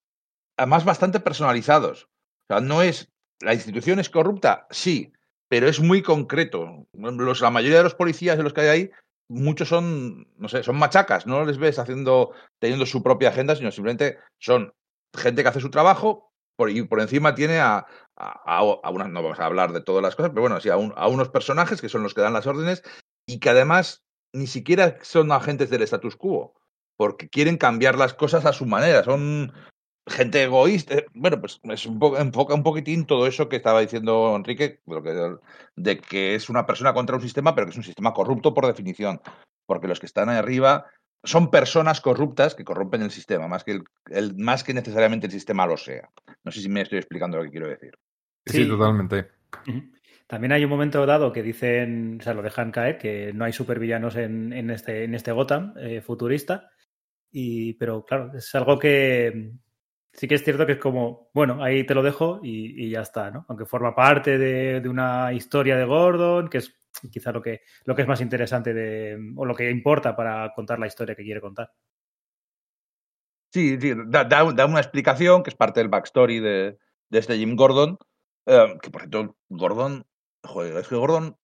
además bastante personalizados. O sea, no es. La institución es corrupta, sí, pero es muy concreto. La mayoría de los policías de los que hay ahí, muchos son, no sé, son machacas, no les ves haciendo, teniendo su propia agenda, sino simplemente son gente que hace su trabajo y por encima tiene a, a, a no vamos a hablar de todas las cosas, pero bueno, sí, a, a unos personajes que son los que dan las órdenes y que además ni siquiera son agentes del status quo, porque quieren cambiar las cosas a su manera, son gente egoísta. Bueno, pues es un poco, enfoca un poquitín todo eso que estaba diciendo Enrique, de que, de que es una persona contra un sistema, pero que es un sistema corrupto por definición. Porque los que están ahí arriba son personas corruptas que corrompen el sistema, más que, el, el, más que necesariamente el sistema lo sea. No sé si me estoy explicando lo que quiero decir. Sí, sí totalmente. También hay un momento dado que dicen, o sea, lo dejan caer, que no hay supervillanos en, en este, en este Gotham eh, futurista. Y, pero claro, es algo que sí que es cierto que es como, bueno, ahí te lo dejo y, ya está, ¿no? Aunque forma parte de, de, una historia de Gordon, que es quizá lo que, lo que es más interesante de, o lo que importa para contar la historia que quiere contar. Sí, da, da, una explicación que es parte del backstory de, de este Jim Gordon, eh, que por cierto, Gordon, joder, es que Gordon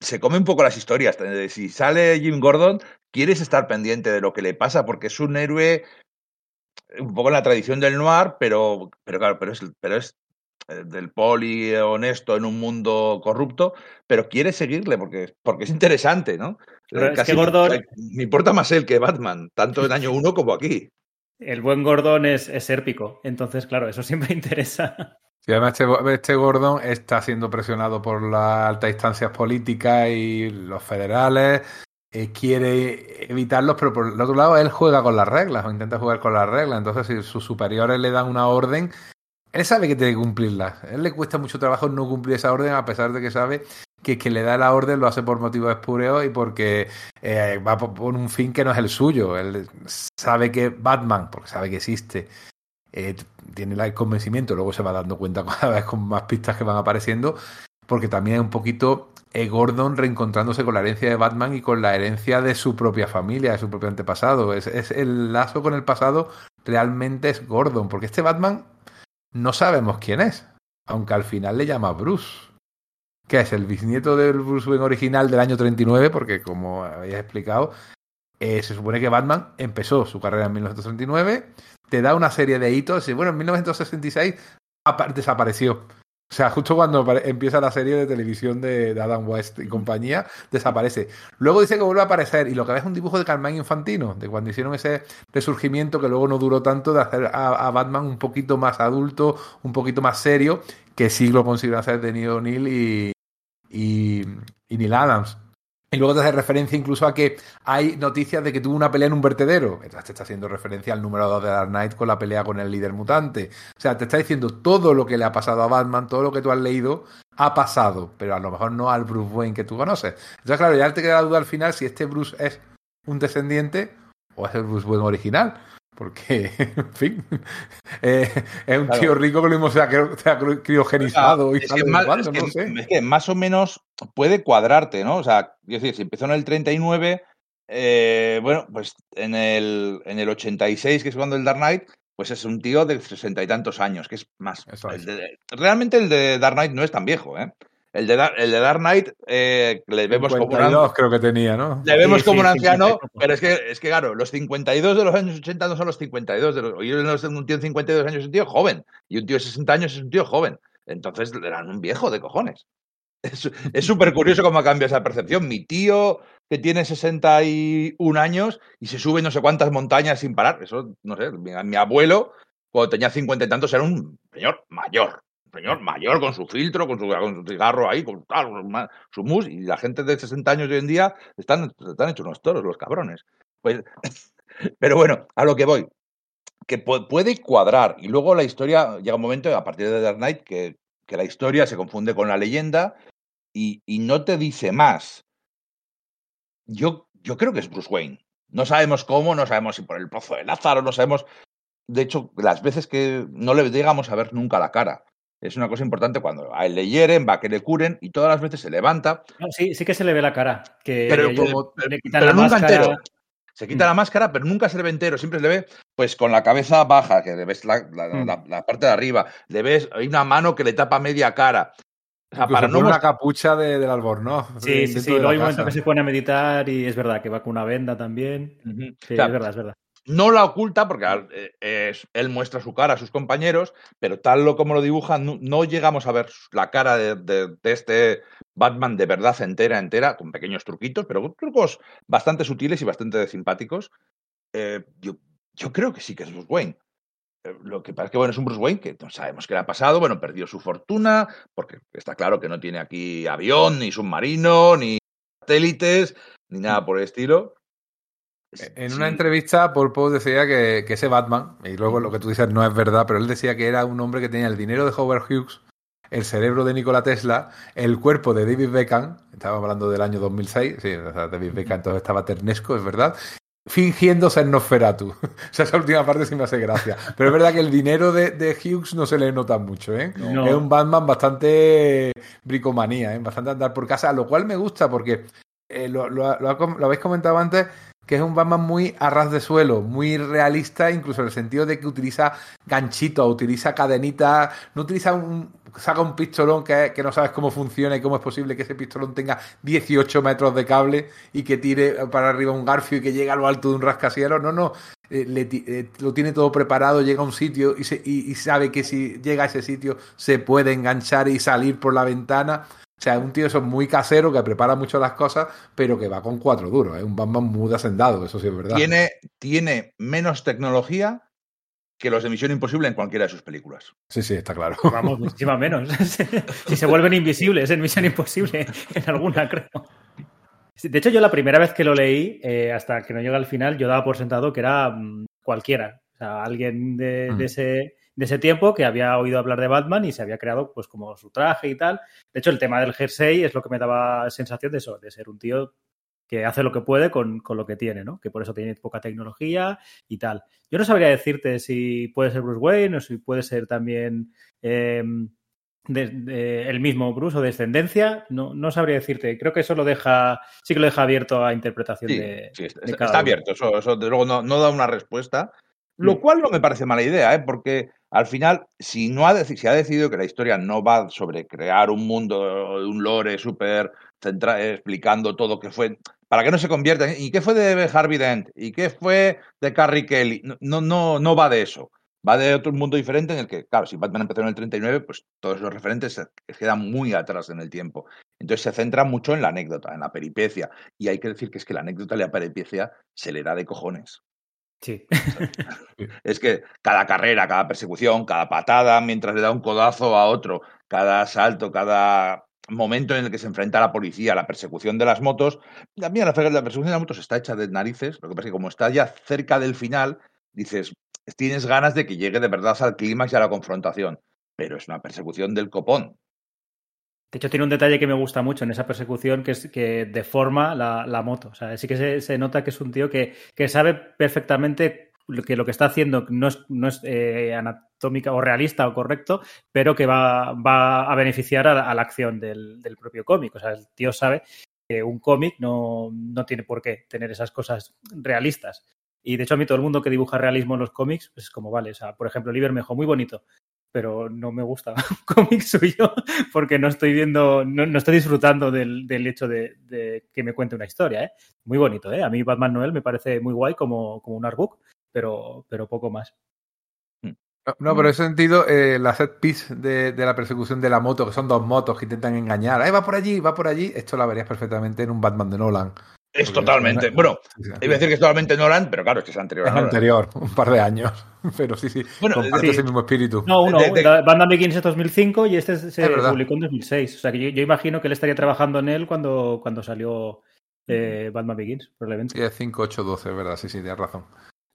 se come un poco las historias. Si sale Jim Gordon, quieres estar pendiente de lo que le pasa, porque es un héroe un poco en la tradición del noir, pero, pero claro, pero es, pero es eh, del poli honesto en un mundo corrupto, pero quiere seguirle porque, porque es interesante, ¿no? Pero Casi es que Gordon... me, me, importa más él que Batman, tanto en año uno como aquí. El buen Gordon es, es érpico, entonces, claro, eso siempre *laughs* interesa. Sí, además este, este, Gordon está siendo presionado por las altas instancias políticas y los federales. Eh, quiere evitarlos, pero por el otro lado él juega con las reglas o intenta jugar con las reglas. Entonces, si sus superiores le dan una orden, él sabe que tiene que cumplirla. Él le cuesta mucho trabajo no cumplir esa orden, a pesar de que sabe que quien le da la orden lo hace por motivos espurios y porque eh, va por, un fin que no es el suyo. Él sabe que Batman, porque sabe que existe, eh, tiene el convencimiento, luego se va dando cuenta *laughs* cada vez con más pistas que van apareciendo, porque también es un poquito Gordon reencontrándose con la herencia de Batman y con la herencia de su propia familia, de su propio antepasado. Es, es el lazo con el pasado realmente es Gordon, porque este Batman no sabemos quién es, aunque al final le llama Bruce. que es? El bisnieto del Bruce Wayne original del año 39, porque como habéis explicado, eh, se supone que Batman empezó su carrera en 1939, te da una serie de hitos y bueno, en 1966 desapareció. O sea, justo cuando empieza la serie de televisión de, Adam West y compañía, desaparece. Luego dice que vuelve a aparecer y lo que ves es un dibujo de Carmine Infantino, de cuando hicieron ese resurgimiento que luego no duró tanto de hacer a, Batman un poquito más adulto, un poquito más serio, que sí lo consiguen hacer de Neil O'Neill y, y Neil Adams. Y luego te hace referencia incluso a que hay noticias de que tuvo una pelea en un vertedero. Entonces te está haciendo referencia al número 2 de Dark Knight con la pelea con el líder mutante. O sea, te está diciendo todo lo que le ha pasado a Batman, todo lo que tú has leído, ha pasado, pero a lo mejor no al Bruce Wayne que tú conoces. Entonces, claro, ya te queda la duda al final si este Bruce es un descendiente o es el Bruce Wayne original. Porque, *laughs* en fin, eh, es un claro. tío rico que lo mismo se ha, se ha criogenizado. Es, que más, cuando, es, que, no sé. es, que más, o menos puede cuadrarte, ¿no? O sea, es decir, si empezó en el 39, eh, bueno, pues en el, en el 86, que es cuando el Dark Knight, pues es un tío de sesenta y tantos años, que es más. El de, realmente el de Dark Knight no es tan viejo, ¿eh? El de, Dar, el de Dark Knight eh, le vemos 52, como un creo que tenía, ¿no? Le vemos sí, como sí, un anciano, 52. pero es que, es que, claro, los 52 de los años 80 no son los 52 de los. Yo un tío de 52 años es un tío joven, y un tío de 60 años es un tío joven. Entonces eran un viejo de cojones. Es súper curioso cómo cambia esa percepción. Mi tío, que tiene 61 años y se sube no sé cuántas montañas sin parar. Eso, no sé, mi, mi abuelo, cuando tenía 50 y tantos, era un señor mayor señor mayor con su filtro, con su, con su cigarro ahí, con tal, su mus, y la gente de 60 años de hoy en día están, están hechos unos toros, los cabrones. Pues, *laughs* pero bueno, a lo que voy, que puede cuadrar, y luego la historia, llega un momento, a partir de Dark Knight, que, que la historia se confunde con la leyenda y, y no te dice más. Yo, yo creo que es Bruce Wayne. No sabemos cómo, no sabemos si por el pozo de Lázaro, no sabemos. De hecho, las veces que no le llegamos a ver nunca la cara es una cosa importante cuando a él le hieren, va a que le curen y todas las veces se levanta. No, sí, sí que se le ve la cara. Que pero, como, le pero la nunca máscara. entero. Se quita mm. la máscara, pero nunca se le ve entero. Siempre se le ve, pues, con la cabeza baja, que le ves la, la, mm. la, la parte de arriba. Le ves, hay una mano que le tapa media cara. O sea, para no una capucha de, del albornoz. Sí, sí, sí. Luego hay un momento que se pone a meditar y es verdad que va con una venda también. Uh -huh. Sí, o sea, es verdad, es verdad no la oculta porque eh, es, él muestra su cara a sus compañeros, pero tal lo como lo dibuja, no, no llegamos a ver la cara de, de, de, este Batman de verdad entera, entera, con pequeños truquitos, pero trucos bastante sutiles y bastante simpáticos. Eh, yo, yo, creo que sí que es Bruce Wayne. Eh, lo que pasa es que, bueno, es un Bruce Wayne que no sabemos qué le ha pasado, bueno, perdió su fortuna, porque está claro que no tiene aquí avión, ni submarino, ni satélites, ni nada por el estilo En una entrevista, Paul Poe decía que, que, ese Batman, y luego lo que tú dices no es verdad, pero él decía que era un hombre que tenía el dinero de Howard Hughes, el cerebro de Nikola Tesla, el cuerpo de David Beckham, estábamos hablando del año 2006, sí, David Beckham entonces estaba ternesco, es verdad, fingiendo ser Nosferatu. *laughs* o sea, esa última parte sí me hace gracia. Pero es verdad que el dinero de, de Hughes no se le nota mucho, ¿eh? No. Es un Batman bastante bricomanía, ¿eh? Bastante andar por casa, lo cual me gusta porque eh, lo, lo, lo, lo habéis comentado antes, que es un Batman muy a ras de suelo, muy realista, incluso en el sentido de que utiliza ganchitos, utiliza cadenitas, no utiliza un. saca un pistolón que, no sabes cómo funciona y cómo es posible que ese pistolón tenga 18 metros de cable y que tire para arriba un garfio y que llegue a lo alto de un rascacielos. No, no. Eh, eh, lo tiene todo preparado, llega a un sitio y, se, y sabe que si llega a ese sitio se puede enganchar y salir por la ventana. O sea, es un tío eso muy casero que prepara mucho las cosas, pero que va con cuatro duros. Es ¿eh? un Batman muy hacendado, eso sí es verdad. Tiene, tiene menos tecnología que los de Misión Imposible en cualquiera de sus películas. Sí, sí, está claro. Vamos, muchísimo menos. *laughs* si se vuelven invisibles en Misión Imposible, *laughs* en alguna creo. De hecho, yo la primera vez que lo leí, eh, hasta que no llega al final, yo daba por sentado que era mmm, cualquiera. O sea, alguien de, mm. de ese de ese tiempo que había oído hablar de Batman y se había creado pues como su traje y tal. De hecho, el tema del jersey es lo que me daba sensación de eso, de ser un tío que hace lo que puede con, con, lo que tiene, ¿no? Que por eso tiene poca tecnología y tal. Yo no sabría decirte si puede ser Bruce Wayne o si puede ser también eh, de, de, el mismo Bruce o descendencia. No, no sabría decirte. Creo que eso lo deja, sí que lo deja abierto a interpretación sí, de, sí, está, de está abierto. Eso, eso de luego no, no da una respuesta. Lo cual no me parece mala idea, ¿eh? porque al final, si, no ha, si ha decidido que la historia no va sobre crear un mundo, un lore súper explicando todo que fue, para que no se convierta, ¿y qué fue de Harvey Dent? ¿Y qué fue de Carrie Kelly? No, no, no va de eso. Va de otro mundo diferente en el que, claro, si Batman empezó en el 39, pues todos los referentes quedan muy atrás en el tiempo. Entonces se centra mucho en la anécdota, en la peripecia. Y hay que decir que es que la anécdota y la peripecia se le da de cojones. Sí. *laughs* es que cada carrera, cada persecución, cada patada mientras le da un codazo a otro, cada salto, cada momento en el que se enfrenta a la policía, la persecución de las motos, también la, la persecución de las motos está hecha de narices, lo que pasa es que como está ya cerca del final, dices, tienes ganas de que llegue de verdad al clímax y a la confrontación, pero es una persecución del copón. De hecho, tiene un detalle que me gusta mucho en esa persecución, que es que deforma la, moto. O sea, sí que se, nota que es un tío que, que sabe perfectamente que lo que está haciendo no es, no es eh, anatómica o realista o correcto, pero que va, va a beneficiar a, la acción del, del, propio cómic. O sea, el tío sabe que un cómic no, no tiene por qué tener esas cosas realistas. Y de hecho, a mí todo el mundo que dibuja realismo en los cómics, pues es como, vale, o sea, por ejemplo, Liber Mejo, muy bonito, pero no me gusta *laughs* un cómic suyo porque no estoy viendo, no, no estoy disfrutando del, del hecho de, que me cuente una historia. ¿eh? Muy bonito, ¿eh? A mí Batman Noel me parece muy guay como, como un artbook, pero, pero poco más. No, pero en ese sentido, eh, la set piece de, de, la persecución de la moto, que son dos motos que intentan engañar, ¡ay, va por allí, va por allí! Esto la verías perfectamente en un Batman de Nolan. Es totalmente. Es bueno, iba a decir que es totalmente Nolan, pero claro, es que es anterior. Es anterior, *laughs* un par de años. *laughs* Pero sí, sí. Bueno, comparte sí. ese mismo espíritu. No, uno. De, de... Batman Begins es 2005 y este se publicó en 2006. O sea que yo, yo, imagino que él estaría trabajando en él cuando, cuando salió eh, Batman Begins, probablemente. Sí, es 5, 8, 12, verdad. Sí, sí, tienes razón.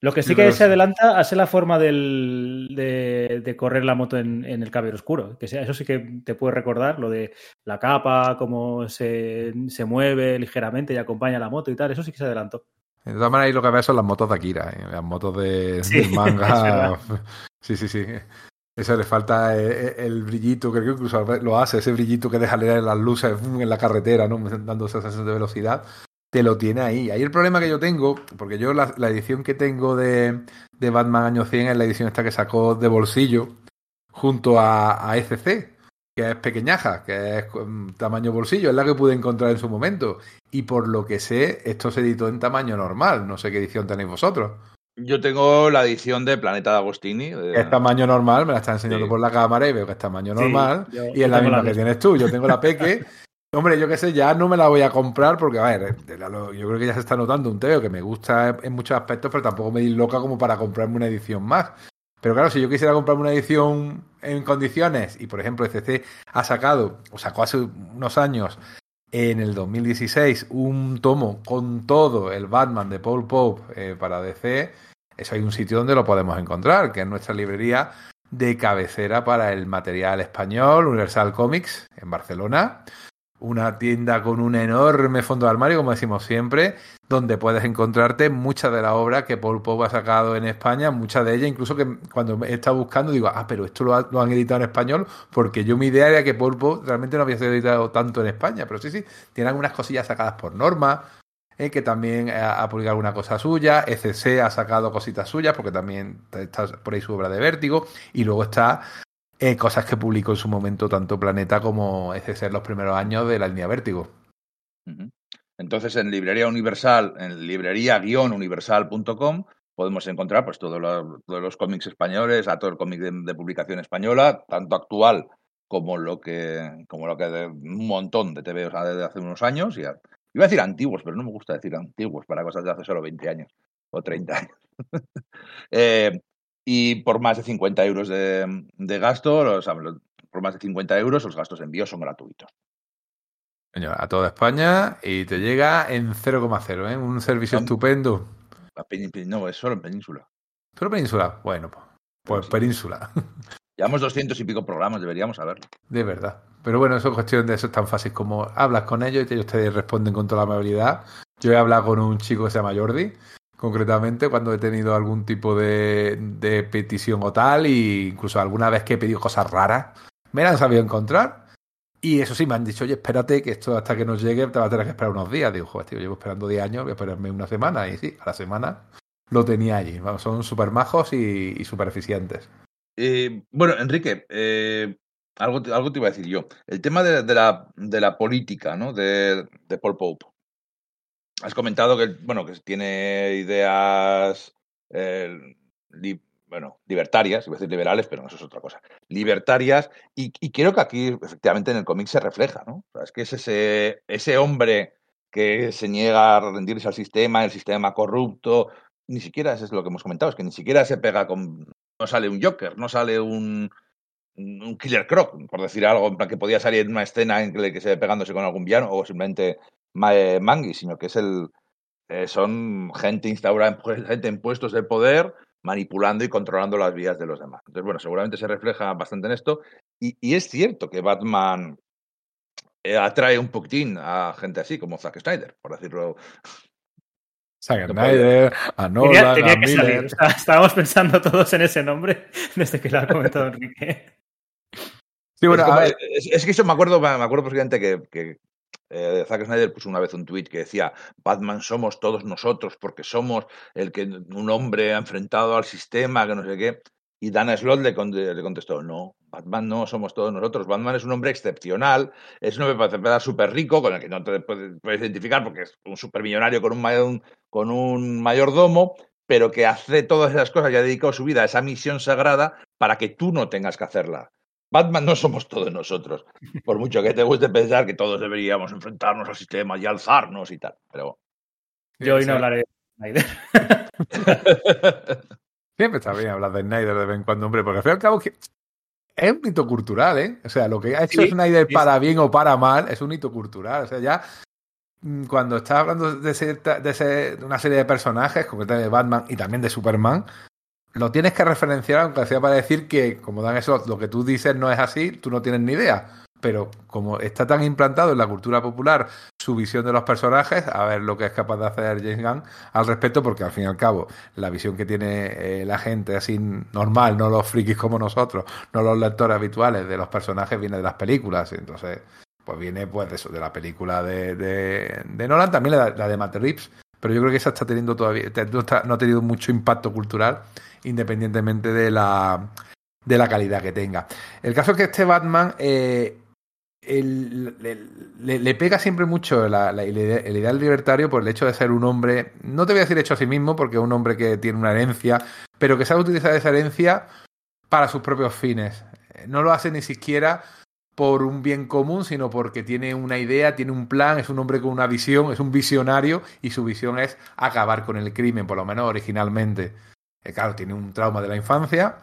Lo que sí, que se adelanta hace la forma del, de, de, correr la moto en, en, el cabello oscuro. Que sea, eso sí que te puede recordar, lo de la capa, cómo se, se, mueve ligeramente y acompaña la moto y tal. Eso sí que se adelantó. De todas maneras, ahí lo que ves son las motos de Akira, ¿eh? las motos de, sí, de manga. *laughs* sí, sí, sí. Eso le falta el, el, brillito, creo que incluso lo hace, ese brillito que deja leer las luces en la carretera, ¿no? dando esa sensación de velocidad te lo tiene ahí. Ahí el problema que yo tengo, porque yo la, la edición que tengo de, de, Batman año 100 es la edición esta que sacó de bolsillo junto a, a ECC, que es pequeñaja, que es tamaño bolsillo, es la que pude encontrar en su momento. Y por lo que sé, esto se editó en tamaño normal. No sé qué edición tenéis vosotros. Yo tengo la edición de Planeta de Agostini. De... Es tamaño normal, me la está enseñando sí. por la cámara y veo que es tamaño normal. Sí, yo, y es la misma la que tienes tú. Yo tengo la peque. *laughs* Hombre, yo qué sé, ya no me la voy a comprar porque, a ver, yo creo que ya se está notando un teo que me gusta en muchos aspectos, pero tampoco me di loca como para comprarme una edición más. Pero claro, si yo quisiera comprarme una edición en condiciones, y por ejemplo, ECC ha sacado, o sacó hace unos años, en el 2016 un tomo con todo el Batman de Paul Pope eh, para DC, eso hay un sitio donde lo podemos encontrar, que es nuestra librería de cabecera para el material español, Universal Comics, en Barcelona. Una tienda con un enorme fondo de armario, como decimos siempre, donde puedes encontrarte muchas de las obras que Paul Pope ha sacado en España, muchas de ellas, incluso que cuando he estado buscando digo, ah, pero esto lo, han editado en español, porque yo mi idea era que Paul Pope realmente no había sido editado tanto en España, pero sí, sí, tiene algunas cosillas sacadas por norma, eh, que también ha, ha, publicado alguna cosa suya, ECC ha sacado cositas suyas, porque también está por ahí su obra de vértigo, y luego está eh, cosas que publicó en su momento tanto Planeta como ECC en los primeros años de la línea vértigo. Entonces, en Librería Universal, en librería-universal.com, podemos encontrar pues todos los, todos los cómics españoles, a todo el cómic de, publicación española, tanto actual como lo que, como lo que un montón de TVOs de hace unos años. Y iba a decir antiguos, pero no me gusta decir antiguos para cosas de hace solo 20 años o 30 años. *laughs* eh, y por más de 50 euros de, de gasto, los, por más de 50 euros, los gastos de envío son gratuitos a toda España y te llega en 0,0, ¿eh? Un servicio no, estupendo. No, es solo en Península. ¿Solo Península? Bueno, pues sí. Península. *laughs* Llevamos doscientos y pico programas, deberíamos saberlo. De verdad. Pero bueno, eso es cuestión de eso es tan fácil como hablas con ellos y ellos te responden con toda la amabilidad. Yo he hablado con un chico que se llama Jordi, concretamente, cuando he tenido algún tipo de, petición o tal, e incluso alguna vez que he pedido cosas raras, me la han sabido encontrar y eso sí, me han dicho, oye, espérate que esto hasta que nos llegue te va a tener que esperar unos días. Digo, joder, tío, llevo esperando 10 años, voy a esperarme una semana. Y sí, a la semana lo tenía allí. Son súper majos y, y súper eficientes. Eh, bueno, Enrique, eh, algo, algo te iba a decir yo. El tema de, de, la, de la, política, ¿no? De, de, Paul Pope. Has comentado que, bueno, que tiene ideas eh, bueno, libertarias, iba a decir liberales, pero no, eso es otra cosa, libertarias, y, y creo que aquí efectivamente en el cómic se refleja, ¿no? Es que es ese, ese hombre que se niega a rendirse al sistema, el sistema corrupto, ni siquiera eso es lo que hemos comentado, es que ni siquiera se pega con, no sale un Joker, no sale un, un Killer Croc, por decir algo, en que podía salir en una escena en que se ve pegándose con algún villano, o simplemente Mangi, sino que es el, eh, son gente instaurada, gente en puestos de poder, manipulando y controlando las vías de los demás. Entonces, bueno, seguramente se refleja bastante en esto. Y, y es cierto que Batman eh, atrae un poquitín a gente así, como Zack Snyder, por decirlo. Zack Snyder, a Nolan, tenía, tenía a que salir. Miller. Estábamos pensando todos en ese nombre *laughs* desde que lo ha comentado Enrique. Sí, bueno, es, como, a ver. es, es, que eso me acuerdo, me acuerdo perfectamente que, que eh, Zack Snyder puso una vez un tweet que decía Batman somos todos nosotros porque somos el que un hombre ha enfrentado al sistema, que no sé qué. Y Dana Slott le, le contestó, no, Batman no somos todos nosotros. Batman es un hombre excepcional, es un hombre súper rico, con el que no te puedes, identificar porque es un supermillonario con un, con un mayordomo, pero que hace todas esas cosas y ha dedicado su vida a esa misión sagrada para que tú no tengas que hacerla. Batman no somos todos nosotros, por mucho que te guste pensar que todos deberíamos enfrentarnos al sistema y alzarnos y tal, pero... Yo hoy no hablaré de Snyder. *laughs* Siempre está bien hablar de Snyder de vez en cuando, hombre, porque al fin y al cabo que es un hito cultural, ¿eh? O sea, lo que ha hecho sí, Snyder para bien o para mal es un hito cultural. O sea, ya mm, cuando estás hablando de, ese, de, ese, de una serie de personajes, concretamente de Batman y también de Superman, lo tienes que referenciar, aunque sea para decir que, como dan eso, lo que tú dices no es así, tú no tienes ni idea. Pero como está tan implantado en la cultura popular su visión de los personajes, a ver lo que es capaz de hacer James Gunn al respecto, porque al fin y al cabo, la visión que tiene eh, la gente así normal, no los frikis como nosotros, no los lectores habituales de los personajes, viene de las películas. Entonces, pues viene pues de eso, de la película de, de, Nolan, también la, la de Matt Reeves, pero yo creo que esa está teniendo todavía, no, ha tenido mucho impacto cultural independientemente de la, de la calidad que tenga. El caso es que este Batman eh, le, pega siempre mucho la, el, el, ideal libertario por el hecho de ser un hombre, no te voy a decir hecho a sí mismo, porque es un hombre que tiene una herencia, pero que sabe utilizar esa herencia para sus propios fines. No lo hace ni siquiera por un bien común, sino porque tiene una idea, tiene un plan, es un hombre con una visión, es un visionario y su visión es acabar con el crimen, por lo menos originalmente. Eh, claro, tiene un trauma de la infancia,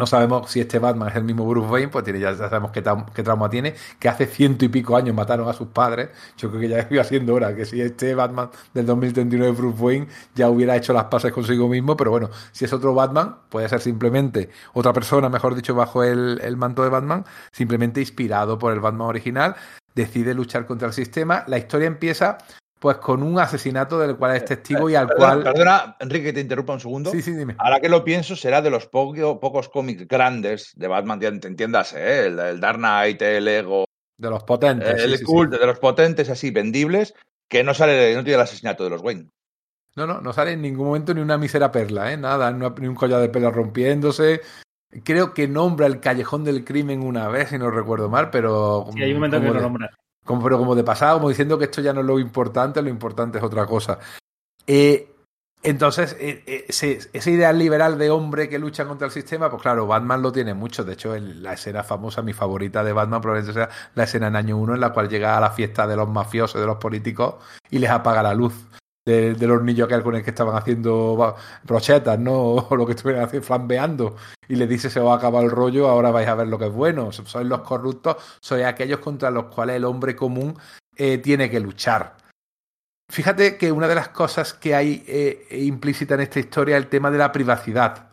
no sabemos si este Batman es el mismo Bruce Wayne, pues tiene, ya sabemos qué, trauma tiene, que hace ciento y pico años mataron a sus padres. Yo creo que ya *laughs* iba siendo hora, que si este Batman del 2039 Bruce Wayne ya hubiera hecho las pases consigo mismo, pero bueno, si es otro Batman, puede ser simplemente otra persona, mejor dicho, bajo el, el manto de Batman, simplemente inspirado por el Batman original, decide luchar contra el sistema. La historia empieza pues con un asesinato del cual es testigo y al cual. Perdona, Enrique, te interrumpa un segundo. Sí, sí, dime. Ahora que lo pienso, será de los pocos cómics grandes de Batman, te entiendas, ¿eh? el, Dark Knight, el Ego. De los potentes. El sí, de los potentes, así, vendibles, que no sale, no tiene el asesinato de los Wayne. No, no, no sale en ningún momento ni una mísera perla, ¿eh? Nada, ni un collar de perla rompiéndose. Creo que nombra el callejón del crimen una vez, si no recuerdo mal, pero. Sí, hay un momento que lo nombra. Como, pero como de pasado, como diciendo que esto ya no es lo importante, lo importante es otra cosa. Eh, entonces, eh, eh, ese, ideal liberal de hombre que lucha contra el sistema, pues claro, Batman lo tiene mucho. De hecho, la escena famosa, mi favorita de Batman, probablemente sea la escena en año 1 en la cual llega a la fiesta de los mafiosos, de los políticos, y les apaga la luz de, de los niños que con el que estaban haciendo brochetas, ¿no? *laughs* O lo que estuvieran haciendo, flambeando. Y le dice, se va a acabar el rollo, ahora vais a ver lo que es bueno. Sois los corruptos, sois aquellos contra los cuales el hombre común eh, tiene que luchar. Fíjate que una de las cosas que hay eh, implícita en esta historia es el tema de la privacidad.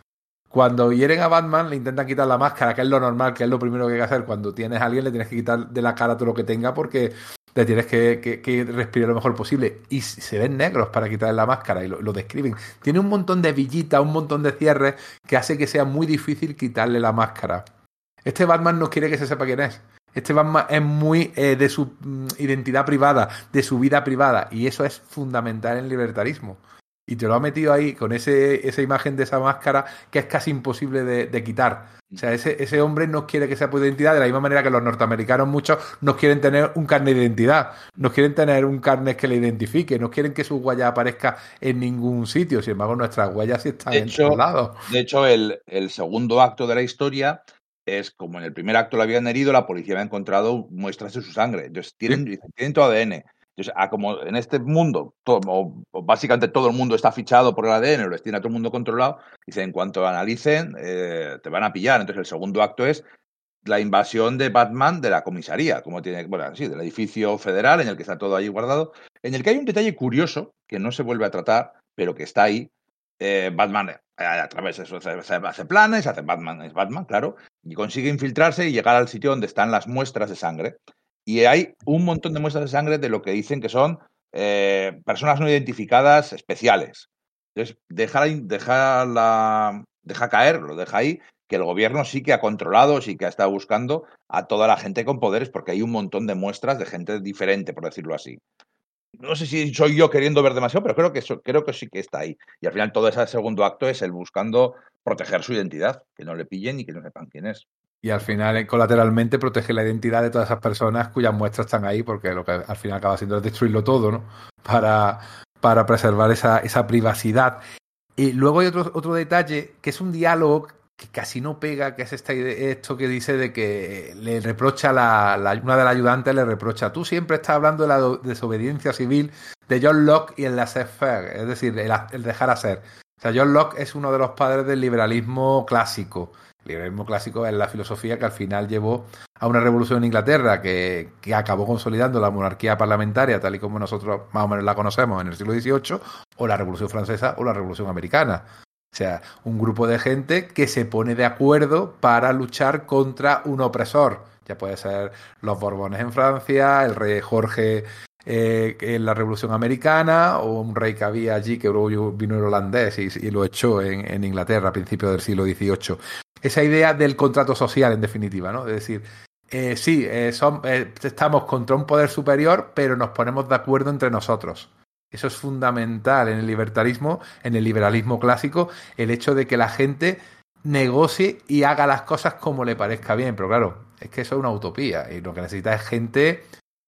Cuando hieren a Batman, le intentan quitar la máscara, que es lo normal, que es lo primero que hay que hacer. Cuando tienes a alguien, le tienes que quitar de la cara todo lo que tenga porque te tienes que, respirar lo mejor posible. Y se ven negros para quitarle la máscara y lo, describen. Tiene un montón de villitas, un montón de cierres que hace que sea muy difícil quitarle la máscara. Este Batman no quiere que se sepa quién es. Este Batman es muy eh, de su mm, identidad privada, de su vida privada. Y eso es fundamental en libertarismo y te lo ha metido ahí con ese, esa imagen de esa máscara que es casi imposible de, quitar. O sea, ese, ese, hombre no quiere que sea por identidad, de la misma manera que los norteamericanos muchos no quieren tener un carnet de identidad, no quieren tener un carnet que le identifique, no quieren que su huella aparezca en ningún sitio. Sin embargo, nuestras huellas sí están en todos lados. De hecho, el, el segundo acto de la historia es como en el primer acto lo habían herido, la policía había encontrado muestras de su sangre. Entonces, tienen, tienen tu ADN. Entonces, a como en este mundo, básicamente todo el mundo está fichado por el ADN, lo tiene todo el mundo controlado, dice, en cuanto analicen, eh, te van a pillar. Entonces, el segundo acto es la invasión de Batman de la comisaría, como tiene, bueno, sí, del edificio federal en el que está todo ahí guardado, en el que hay un detalle curioso que no se vuelve a tratar, pero que está ahí. Eh, Batman eh, a través de eso hace planes, hace Batman, es Batman, claro, y consigue infiltrarse y llegar al sitio donde están las muestras de sangre. Y hay un montón de muestras de sangre de lo que dicen que son eh, personas no identificadas especiales. Entonces, deja, deja, la, deja caer, lo deja ahí, que el gobierno sí que ha controlado, sí que ha estado buscando a toda la gente con poderes, porque hay un montón de muestras de gente diferente, por decirlo así. No sé si soy yo queriendo ver demasiado, pero creo que, eso, creo que sí que está ahí. Y al final todo ese segundo acto es el buscando proteger su identidad, que no le pillen y que no sepan quién es y al final eh, colateralmente protege la identidad de todas esas personas cuyas muestras están ahí, porque lo que al final acaba haciendo es destruirlo todo, ¿no? Para, para preservar esa, esa privacidad. Y luego hay otro, otro detalle, que es un diálogo que casi no pega, que es esta esto que dice de que le reprocha la, la, una de las ayudantes le reprocha, tú siempre estás hablando de la desobediencia civil de John Locke y el laissez-faire, es decir, el, el dejar hacer. O sea, John Locke es uno de los padres del liberalismo clásico. Liberalismo clásico es la filosofía que al final llevó a una revolución en Inglaterra que, que, acabó consolidando la monarquía parlamentaria tal y como nosotros más o menos la conocemos en el siglo XVIII, o la revolución francesa o la revolución americana. O sea, un grupo de gente que se pone de acuerdo para luchar contra un opresor. Ya puede ser los Borbones en Francia, el rey Jorge eh, en la Revolución Americana o un rey que había allí que luego vino el holandés y, lo echó en, Inglaterra a principios del siglo XVIII esa idea del contrato social, en definitiva, ¿no? Es decir, eh, sí, eh, estamos contra un poder superior, pero nos ponemos de acuerdo entre nosotros. Eso es fundamental en el libertarismo, en el liberalismo clásico, el hecho de que la gente negocie y haga las cosas como le parezca bien. Pero claro, es que eso es una utopía y lo que necesita es gente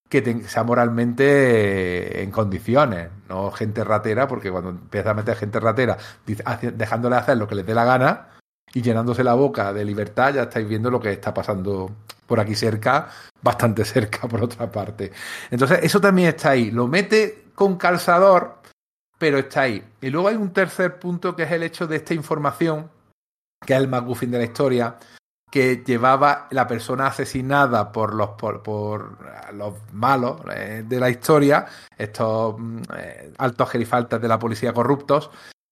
que sea moralmente en condiciones, no gente ratera, porque cuando empieza a meter gente ratera dejándole hacer lo que les dé la gana, y llenándose la boca de libertad, ya estáis viendo lo que está pasando por aquí cerca, bastante *laughs* cerca por otra parte. Entonces, eso también está ahí. Lo mete con calzador, pero está ahí. Y luego hay un tercer punto que es el hecho de esta información que es el McGuffin de la historia, que llevaba la persona asesinada por los, por, por los malos eh, de la historia, estos mm, eh, altos gerifaltes de la policía corruptos,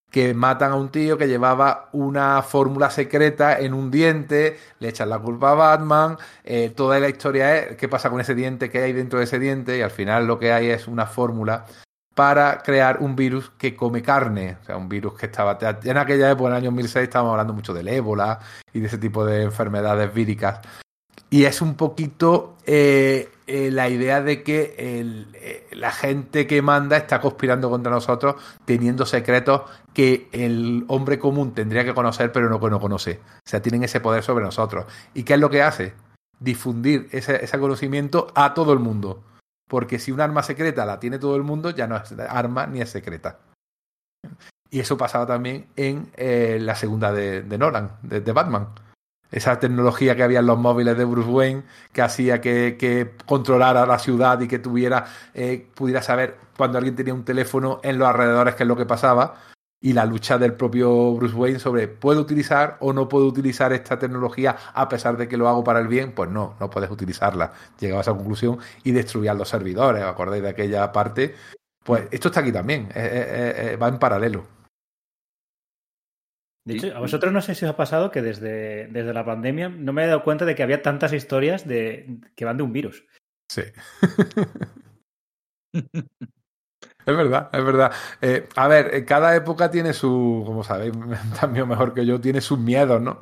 que matan a un tío que llevaba una fórmula secreta en un diente, le echan la culpa a Batman, eh, toda la historia es qué pasa con ese diente, qué hay dentro de ese diente, y al final lo que hay es una fórmula para crear un virus que come carne, o sea, un virus que estaba... En aquella época, en el año 2006, estábamos hablando mucho del ébola y de ese tipo de enfermedades víricas. Y es un poquito eh, eh, la idea de que eh, la gente que manda está conspirando contra nosotros teniendo secretos que el hombre común tendría que conocer pero no, no conoce. O sea, tienen ese poder sobre nosotros. ¿Y qué es lo que hace? Difundir ese conocimiento a todo el mundo. Porque si un arma secreta la tiene todo el mundo, ya no es arma ni es secreta. Y eso pasaba también en eh, la segunda de, de Nolan, de, Batman. Esa tecnología que había en los móviles de Bruce Wayne, que hacía que, que controlara la ciudad y que tuviera, eh, pudiera saber cuando alguien tenía un teléfono en los alrededores qué es lo que pasaba. Y la lucha del propio Bruce Wayne sobre ¿puedo utilizar o no puedo utilizar esta tecnología a pesar de que lo hago para el bien? Pues no, no puedes utilizarla. Llegaba a esa conclusión y destruían los servidores. ¿Os acordáis de aquella parte? Pues esto está aquí también, eh, eh, eh, va en paralelo. De hecho, a vosotros no sé si os ha pasado que desde, desde la pandemia no me he dado cuenta de que había tantas historias de, que van de un virus. Sí. *laughs* Es verdad, es verdad. Eh, a ver, cada época tiene su, como sabéis, *laughs* también mejor que yo, tiene sus miedos, ¿no?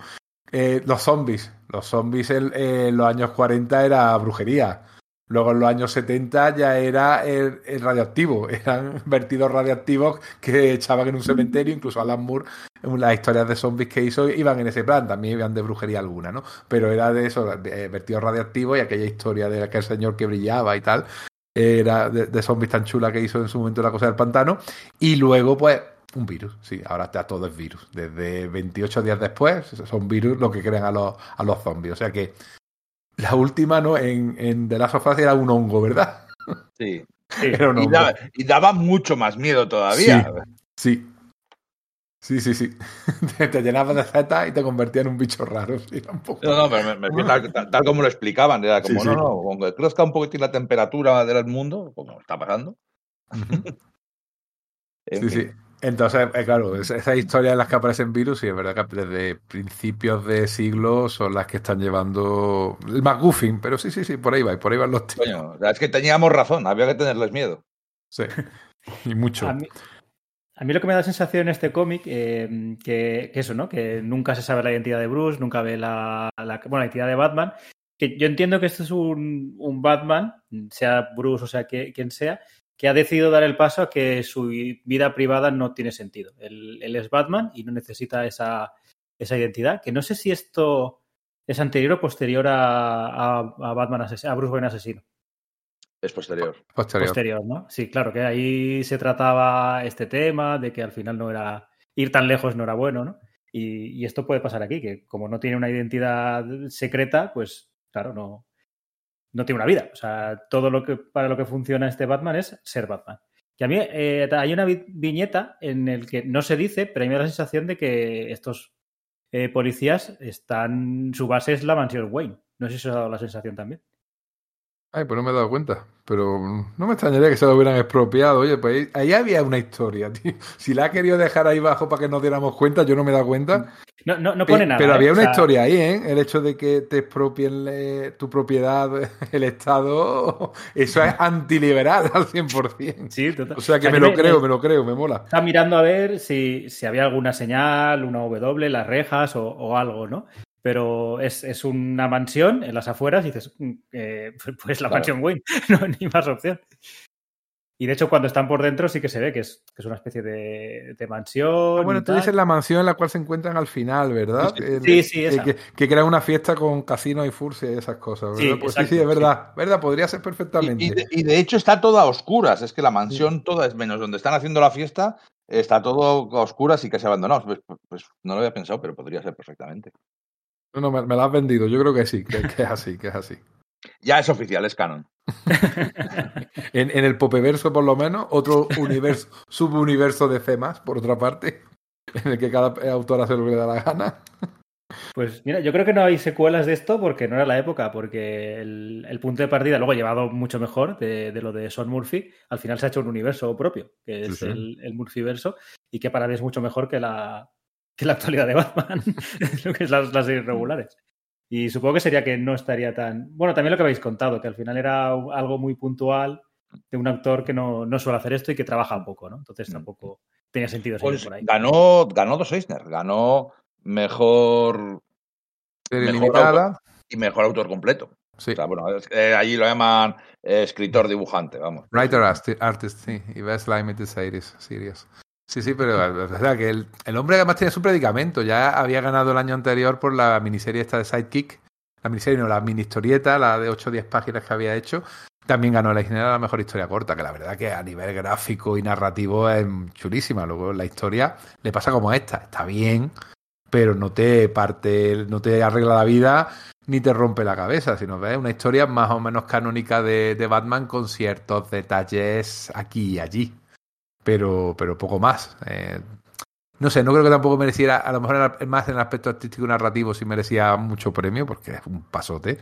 Eh, los zombies. Los zombies en, los años 40 era brujería. Luego en los años 70 ya era el, radioactivo. *laughs* Eran vertidos radiactivos que echaban en un cementerio. Incluso Alan Moore, las historias de zombies que hizo, iban en ese plan. También iban de brujería alguna, ¿no? Pero era de eso, vertidos radiactivos y aquella historia de aquel señor que brillaba y tal era de, de, zombies tan chula que hizo en su momento la cosa del pantano. Y luego, pues, un virus. Sí, ahora está todo es virus. Desde 28 días después, son virus lo que crean a los, a los zombies. O sea que la última, ¿no? En, en The Last of Us era un hongo, ¿verdad? Sí. sí. *laughs* Era un hongo. Y, daba, y, daba, mucho más miedo todavía. Sí. sí. Sí, sí, sí. *laughs* Te, te llenabas de Z y te convertía en un bicho raro. *laughs* Sí. No, no, pero me, me, tal, tal, tal, como lo explicaban. Era como, sí, no, sí. no, aunque crezca un poquitín la temperatura del mundo, como está pasando. *laughs* Sí, sí. Entonces, eh, claro, esas historias en las que aparecen virus, sí, es verdad que desde principios de siglo son las que están llevando el McGuffin, pero sí, sí, sí, por ahí va, por ahí van los tíos. Coño, es que teníamos razón, había que tenerles miedo. Sí, y mucho. A mí, a mí lo que me da sensación en este cómic, eh, que, eso, ¿no? Que nunca se sabe la identidad de Bruce, nunca ve la, la, bueno, la identidad de Batman. Que yo entiendo que esto es un, un Batman, sea Bruce o sea quien sea, que ha decidido dar el paso a que su vida privada no tiene sentido. Él, es Batman y no necesita esa, esa, identidad. Que no sé si esto es anterior o posterior a, a, a a Bruce Wayne asesino. Es posterior. posterior. Posterior, ¿no? Sí, claro, que ahí se trataba este tema de que al final no era. ir tan lejos no era bueno, ¿no? Y, y, esto puede pasar aquí, que como no tiene una identidad secreta, pues claro, no, no tiene una vida. O sea, todo lo que para lo que funciona este Batman es ser Batman. Que a mí eh, hay una vi viñeta en el que no se dice, pero a mí me da la sensación de que estos eh, policías están. su base es la mansión Wayne. No sé si os ha dado la sensación también. Ay, pues no me he dado cuenta. Pero no me extrañaría que se lo hubieran expropiado. Oye, pues ahí, ahí había una historia, tío. *laughs* Si la ha querido dejar ahí abajo para que nos diéramos cuenta, yo no me he dado cuenta. No, no, no pone nada. Pero había ¿eh? una o sea... historia ahí, ¿eh? El hecho de que te expropien tu propiedad, *laughs* el Estado, *laughs* eso es antiliberal al 100%. Sí, total. O sea que me lo creo, me lo creo, me mola. Está mirando a ver si, si había alguna señal, una W, las rejas o, o algo, ¿no? Pero es, es, una mansión en las afueras y dices, eh, *laughs* pues la claro. mansión Wayne, *laughs* no ni más opción. Y de hecho, cuando están por dentro, sí que se ve que es, que es una especie de, de mansión. Ah, bueno, tú dices la mansión en la cual se encuentran al final, ¿verdad? Sí, sí, esa. Que, que, crea una fiesta con casino y furcia y esas cosas, ¿verdad? Sí, pues exacto, sí, sí, es verdad. Sí. ¿Verdad? Podría ser perfectamente. Y, y, de, y, de, hecho está todo a oscuras. Es que la mansión toda es menos donde están haciendo la fiesta, está todo a oscuras y casi abandonado. Pues, pues no lo había pensado, pero podría ser perfectamente. No, no, me, me, la has vendido. Yo creo que sí, que, que, es así, que es así. Ya es oficial, es canon. *laughs* en, en, el Popeverso, por lo menos, otro universo, *laughs* subuniverso de C, por otra parte, en el que cada autor hace lo que le da la gana. Pues mira, yo creo que no hay secuelas de esto porque no era la época, porque el, punto de partida, luego llevado mucho mejor de, lo de Son Murphy, al final se ha hecho un universo propio, que es el, el Murphyverso, y que para mí es mucho mejor que la, que la actualidad de Batman, *laughs* lo que es las, series regulares. Y supongo que sería que no estaría tan. Bueno, también lo que habéis contado, que al final era algo muy puntual de un actor que no, no suele hacer esto y que trabaja un poco, ¿no? Entonces mm. tampoco tenía sentido seguir pues por ahí. Ganó, ganó dos Eisner, ganó mejor. mejor y mejor autor completo. Sí. O sea, bueno, eh, allí lo llaman eh, escritor dibujante, vamos. Writer artist, sí. Y Best Limited Series. series. Sí, sí, pero es verdad que el, hombre además tiene su predicamento. Ya había ganado el año anterior por la miniserie esta de Sidekick. La miniserie, no, la mini historieta, la de 8 o 10 páginas que había hecho. También ganó la de la mejor historia corta, que la verdad que a nivel gráfico y narrativo es chulísima. Luego la historia le pasa como esta. Está bien, pero no te parte, no te arregla la vida ni te rompe la cabeza, sino ves una historia más o menos canónica de, de Batman con ciertos detalles aquí y allí pero, pero poco más. Eh, no sé, no creo que tampoco mereciera, a lo mejor más en el aspecto artístico y narrativo sí merecía mucho premio, porque es un pasote.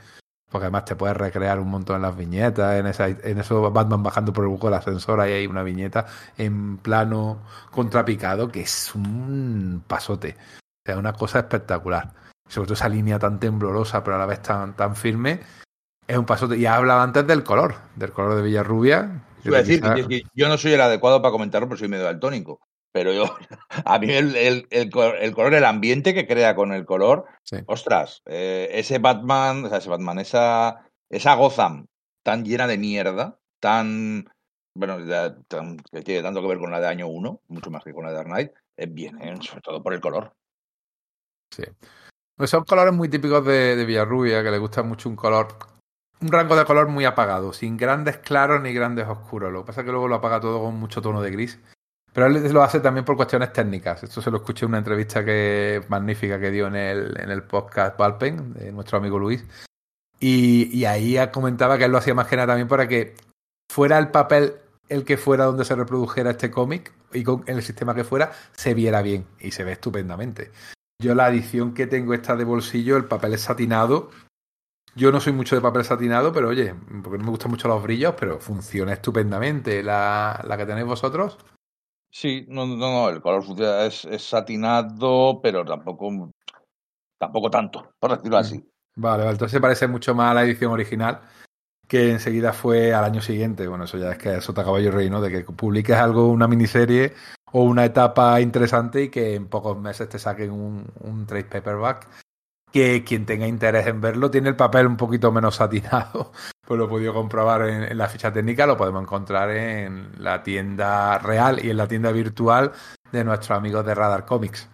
Porque además te puedes recrear un montón en las viñetas, en, esa, en eso Batman bajando por el buco del ascensor, ahí hay una viñeta en plano contrapicado que es un pasote. O sea, una cosa espectacular. Sobre todo esa línea tan temblorosa, pero a la vez tan, tan firme, es un pasote. Y hablaba antes del color, del color de Villarrubia, A decir que, yo no soy el adecuado para comentarlo porque soy medio daltónico. Pero yo, *laughs* a mí el, el, el, color, el ambiente que crea con el color, ostras, eh, ese Batman, o sea, ese Batman, esa, esa Gotham tan llena de mierda, tan, bueno, que tiene tanto que ver con la de año 1, mucho más que con la de Dark Knight, eh, viene sobre todo por el color. Sí. Pues son colores muy típicos de, de Villarrubia, que le gusta mucho un color un rango de color muy apagado, sin grandes claros ni grandes oscuros. Lo que pasa es que luego lo apaga todo con mucho tono de gris. Pero él lo hace también por cuestiones técnicas. Esto se lo escuché en una entrevista que magnífica que dio en el, en el podcast Valpen, de nuestro amigo Luis. Y, ahí comentaba que él lo hacía más que nada también para que fuera el papel el que fuera donde se reprodujera este cómic y con el sistema que fuera, se viera bien y se ve estupendamente. Yo la edición que tengo esta de bolsillo, el papel es satinado yo no soy mucho de papel satinado, pero oye, porque no me gustan mucho los brillos, pero funciona estupendamente. ¿La, la que tenéis vosotros? Sí, no, no, no, el color funciona, es, es, satinado, pero tampoco, tampoco tanto, por decirlo así. Mm. Vale, vale, entonces parece mucho más a la edición original, que enseguida fue al año siguiente. Bueno, eso ya es que eso te acaba yo reino de que publiques algo, una miniserie o una etapa interesante y que en pocos meses te saquen un, un trade paperback que quien tenga interés en verlo tiene el papel un poquito menos satinado. *laughs* Pues lo he podido comprobar en, la ficha técnica, lo podemos encontrar en la tienda real y en la tienda virtual de nuestros amigos de Radar Comics.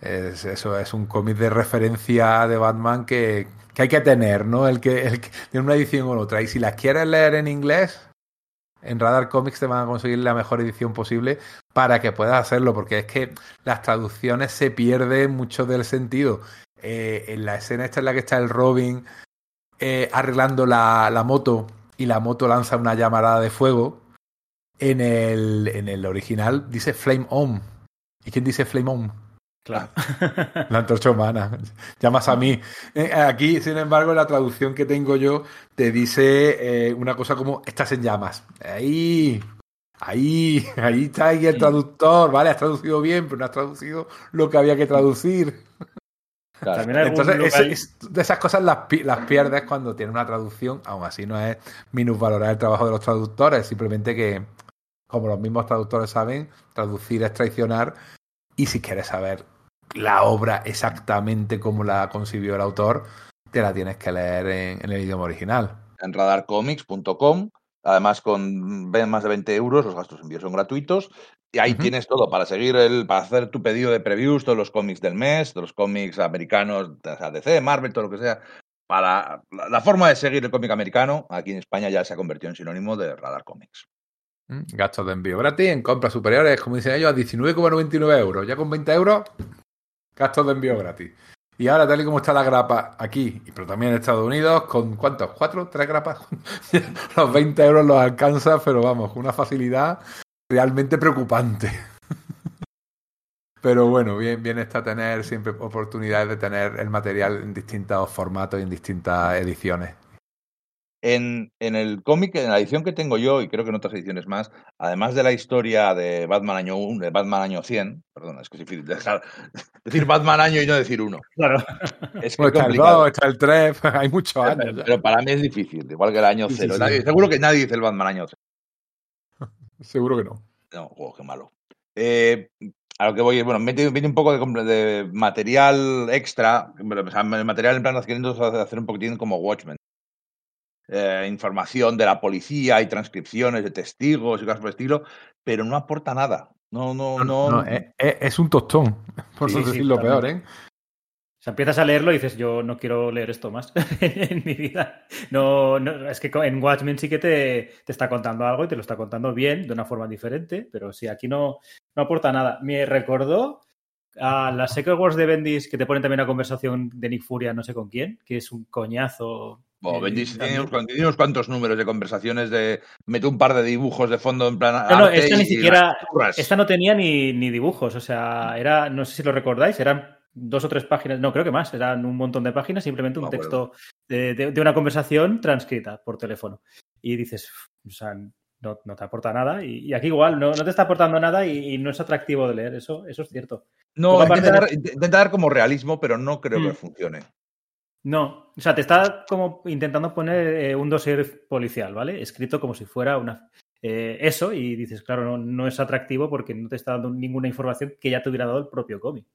Es, eso es un cómic de referencia de Batman que, que, hay que tener, ¿no? El que, el tiene una edición o otra. Y si las quieres leer en inglés, en Radar Comics te van a conseguir la mejor edición posible para que puedas hacerlo, porque es que las traducciones se pierden mucho del sentido. Eh, en la escena esta en la que está el Robin eh, arreglando la, la, moto y la moto lanza una llamarada de fuego, en el, en el original dice Flame On. ¿Y quién dice Flame On? Claro. La antorcha humana. Llamas a mí. Eh, aquí, sin embargo, la traducción que tengo yo te dice una cosa como estás en llamas. Ahí. Ahí, ahí está ahí el traductor, ¿vale? Has traducido bien, pero no has traducido lo que había que traducir. Entonces, de esas cosas las, las, pierdes cuando tienes una traducción, aún así no es minusvalorar el trabajo de los traductores, simplemente que, como los mismos traductores saben, traducir es traicionar y si quieres saber la obra exactamente como la concibió el autor, te la tienes que leer en, en el idioma original. En radarcomics.com Además, con más de 20 euros, los gastos de envío son gratuitos. Y ahí tienes todo para seguir el, para hacer tu pedido de previews, todos los cómics del mes, todos los cómics americanos, o sea, DC, Marvel, todo lo que sea. Para la, forma de seguir el cómic americano, aquí en España ya se ha convertido en sinónimo de Radar Comics. Mm, gastos de envío gratis en compras superiores, como dicen ellos, a 19,99 euros. Ya con 20 euros, gastos de envío gratis. Y ahora, tal y como está la grapa aquí, pero también en Estados Unidos, con ¿cuántos? ¿Cuatro? ¿Tres grapas? *laughs* los 20 euros los alcanza, pero vamos, una facilidad realmente preocupante. *laughs* Pero bueno, bien, bien está tener siempre oportunidades de tener el material en distintos formatos y en distintas ediciones. En, en el cómic, en la edición que tengo yo, y creo que en otras ediciones más, además de la historia de Batman año 1, de Batman año 100, perdón, es que es difícil dejar, *laughs* decir Batman año y no decir uno. Claro. Es que Bueno, está el complicado. 2, está el 3, *laughs* hay muchos años. Pero, para mí es difícil, igual que el año Sí, sí, cero. sí. Nadie- seguro que nadie dice el Batman año cero. *laughs* Seguro que no. No, oh, qué malo. Eh, a lo que voy es, bueno, mete, mete un poco de, material extra, o sea, material en plan queriendo hacer un poquitín como Watchmen. Eh, información de la policía y transcripciones de testigos y cosas por el estilo, pero no aporta nada. No, no, no. No, es, es- es un tostón, *laughs* por Sí, decir lo peor. ¿eh? O sea, empiezas a leerlo y dices, yo no quiero leer esto más *laughs* en mi vida. No, no, es que en Watchmen sí que te, te está contando algo y te lo está contando bien, de una forma diferente, pero sí, aquí no, no aporta nada. Me recordó a las Secret Wars de Bendis, que te ponen también una conversación de Nick Furia, no sé con quién, que es un coñazo. Bendis tiene, unos, cuantos- tiene unos cuantos números de conversaciones de mete un par de dibujos de fondo en plan No, no, esta ni siquiera-. Esta no tenía ni, ni dibujos, o sea, era, no sé si lo recordáis, eran dos o tres páginas, no, creo que más, eran un montón de páginas, simplemente un No texto de, de- de una conversación transcrita por teléfono. Y dices, o sea, no, no te aporta nada. Y, y aquí igual, no, no te está aportando nada y, y no es atractivo de leer, eso, eso es cierto. No, de- intenta dar como realismo, pero no creo que Mm. funcione. No, o sea, te está como intentando poner eh, un dossier policial, ¿vale? Escrito como si fuera una... eh, eso y dices, claro, no, no es atractivo porque no te está dando ninguna información que ya te hubiera dado el propio cómic.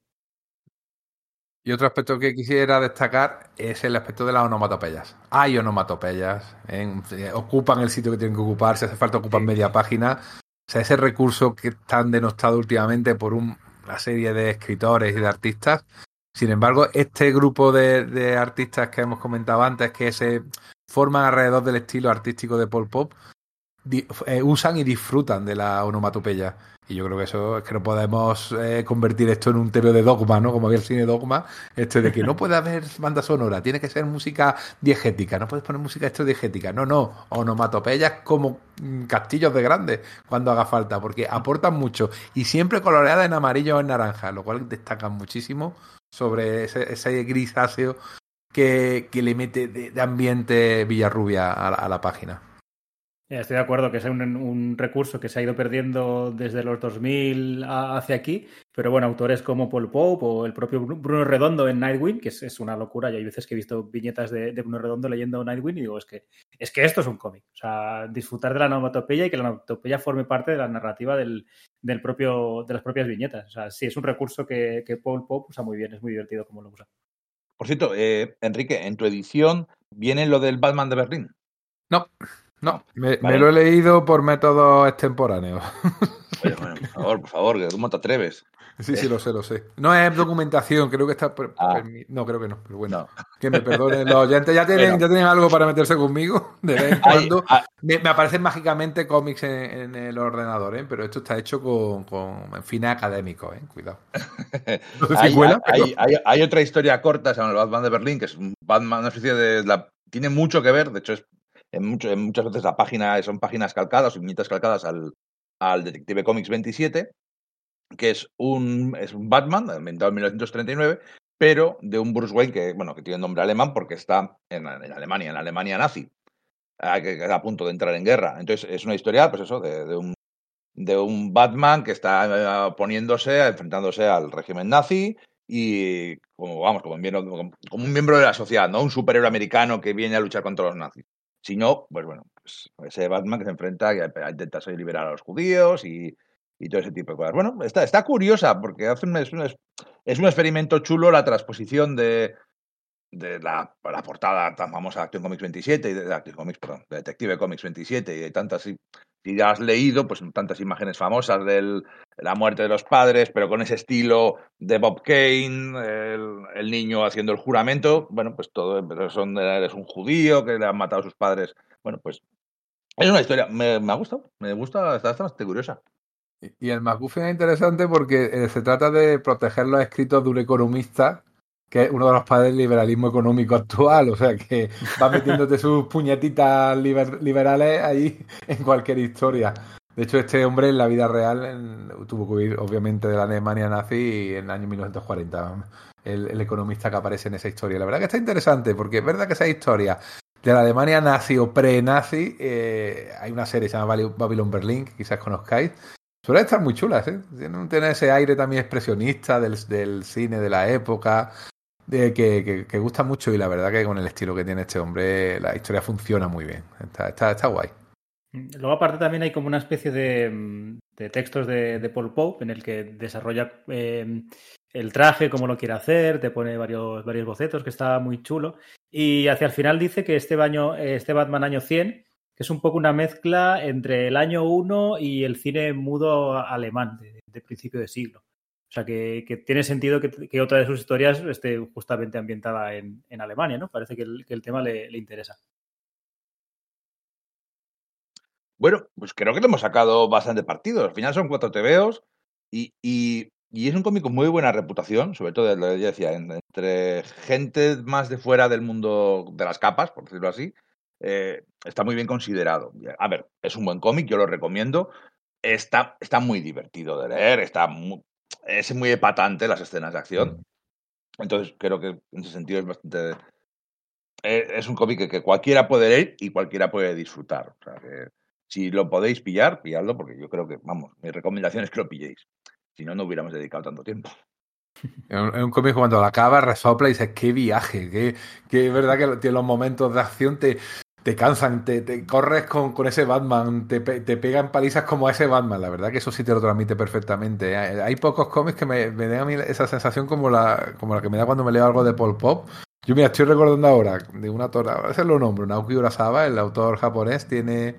Y otro aspecto que quisiera destacar es el aspecto de las onomatopeyas. Hay onomatopeyas, ¿eh? ocupan el sitio que tienen que ocupar, si hace falta ocupan Sí. media página. O sea, ese recurso que tan denostado últimamente por un- una serie de escritores y de artistas. Sin embargo, este grupo de, de artistas que hemos comentado antes, que se forman alrededor del estilo artístico de Paul Pop, di- eh, usan y disfrutan de la onomatopeya. Y yo creo que eso es que no podemos eh, convertir esto en un TV de dogma, ¿no? Como había el cine dogma, este de que no puede haber banda sonora, tiene que ser música diegética, no puedes poner música esto diegética. No, no, onomatopeyas como mm, castillos de grandes cuando haga falta, porque aportan mucho y siempre coloreadas en amarillo o en naranja, lo cual destacan muchísimo sobre ese, ese grisáceo que, que le mete de, ambiente Villarrubia a a la página. Eh, Estoy de acuerdo que es un, un recurso que se ha ido perdiendo desde los 2000 a- hacia aquí, pero bueno, autores como Paul Pope o el propio Bru- Bruno Redondo en Nightwing, que es, es una locura, y hay veces que he visto viñetas de, de Bruno Redondo leyendo Nightwing y digo, es que, es que esto es un cómic. O sea, disfrutar de la onomatopeya y que la onomatopeya forme parte de la narrativa del, del propio, de las propias viñetas. O sea, sí, es un recurso que, que Paul Pope usa muy bien, es muy divertido como lo usa. Por cierto, eh, Enrique, en tu edición viene lo del Batman de Berlín. No, no, me, Vale. me lo he leído por métodos extemporáneos. *laughs* Oye, bueno, por favor, por favor, ¿cómo te atreves? Sí, sí, lo sé, lo sé. No es documentación, creo que está. Ah. No, creo que no, pero bueno. No. Que me perdonen los oyentes. Ya tienen, Bueno. ya tienen algo para meterse conmigo de vez en *laughs* cuando. hay- Me, me aparecen mágicamente cómics en, en el ordenador, ¿eh? pero esto está hecho con, con fines académicos, ¿eh? cuidado. *laughs* No sé si hay, hay- pero- hay- hay otra historia corta, se llama el Batman de Berlín, que es un Batman, una especie de... la- tiene mucho que ver, de hecho, es, en, mucho- en muchas veces la página son páginas calcadas viñetas calcadas al, Detective Comics 27, que es un, es un Batman, inventado en 1939, pero de un Bruce Wayne que, bueno, que tiene nombre alemán porque está en, en Alemania, en Alemania nazi, está a punto de entrar en guerra. Entonces, es una historia, pues eso, de, de un de un Batman que está eh, poniéndose, enfrentándose al régimen nazi y como vamos, como un, miembro, como un miembro de la sociedad, no un superhéroe americano que viene a luchar contra los nazis. Sino, pues bueno, pues ese Batman que se enfrenta, a intentar liberar a los judíos y, y todo ese tipo de cosas. Bueno, está, está curiosa porque hace un, es, un, es un experimento chulo la transposición de, de la, la, portada tan famosa de Action Comics 27 y de, de Action Comics, perdón, de Detective Comics 27 y de tantas si has leído pues tantas imágenes famosas de la muerte de los padres, pero con ese estilo de Bob Kane, el, el niño haciendo el juramento, bueno, pues todo son eres un judío que le han matado a sus padres. Bueno, pues es una historia, me, me ha gustado, me gusta, está bastante curiosa. Y el McGuffin es interesante porque eh, se trata de proteger los escritos de un economista que es uno de los padres del liberalismo económico actual, o sea que va metiéndote sus puñetitas liber, liberales ahí en cualquier historia. De hecho, este hombre en la vida real tuvo que huir, obviamente, de la Alemania nazi en el año 1940. El, el, economista que aparece en esa historia. La verdad que está interesante, porque es verdad que esa historia de la Alemania nazi o pre-nazi, eh, hay una serie que se llama Babylon Berlin, que quizás conozcáis. Suele estar muy chulas, ¿eh? Tienen ese aire también expresionista del, del cine de la época, que, que, que, gusta mucho y la verdad que con el estilo que tiene este hombre, la historia funciona muy bien. Está, está, está guay. Luego, aparte, también hay como una especie de, de textos de, de, Paul Pope en el que desarrolla eh, el traje, cómo lo quiere hacer, te pone varios, varios bocetos, que está muy chulo. Y hacia el final dice que este, baño, este Batman año 100 que es un poco una mezcla entre el año 1 y el cine mudo alemán de, de principio de siglo. O sea, que, tiene sentido que, otra de sus historias esté justamente ambientada en, Alemania, ¿no? Parece que el, tema le, interesa. Bueno, pues creo que le hemos sacado bastante partido. Al final son cuatro TVOs y, es un cómic con muy buena reputación, sobre todo, lo yo decía, entre gente más de fuera del mundo de las capas, por decirlo así, eh, está muy bien considerado. A ver, es un buen cómic, yo lo recomiendo. Está, está muy divertido de leer, está muy, es muy epatante las escenas de acción. Entonces, creo que en ese sentido es bastante. Eh, es un cómic que, que, cualquiera puede leer y cualquiera puede disfrutar. O sea, que si lo podéis pillar, pilladlo, porque yo creo que, vamos, mi recomendación es que lo pilléis. Si no, no hubiéramos dedicado tanto tiempo. *laughs* Es un, un cómic cuando lo acaba, resopla y dices, qué viaje, que, que es verdad que tiene los momentos de acción te, te cansan, te, te corres con, con, ese Batman, te, te, pegan palizas como a ese Batman. La verdad que eso sí te lo transmite perfectamente. ¿eh? Hay pocos cómics que me, me den a mí esa sensación como la, como la que me da cuando me leo algo de Paul Pop. Yo mira, estoy recordando ahora de un autor, a veces lo nombro, Naoki Urasawa, el autor japonés, tiene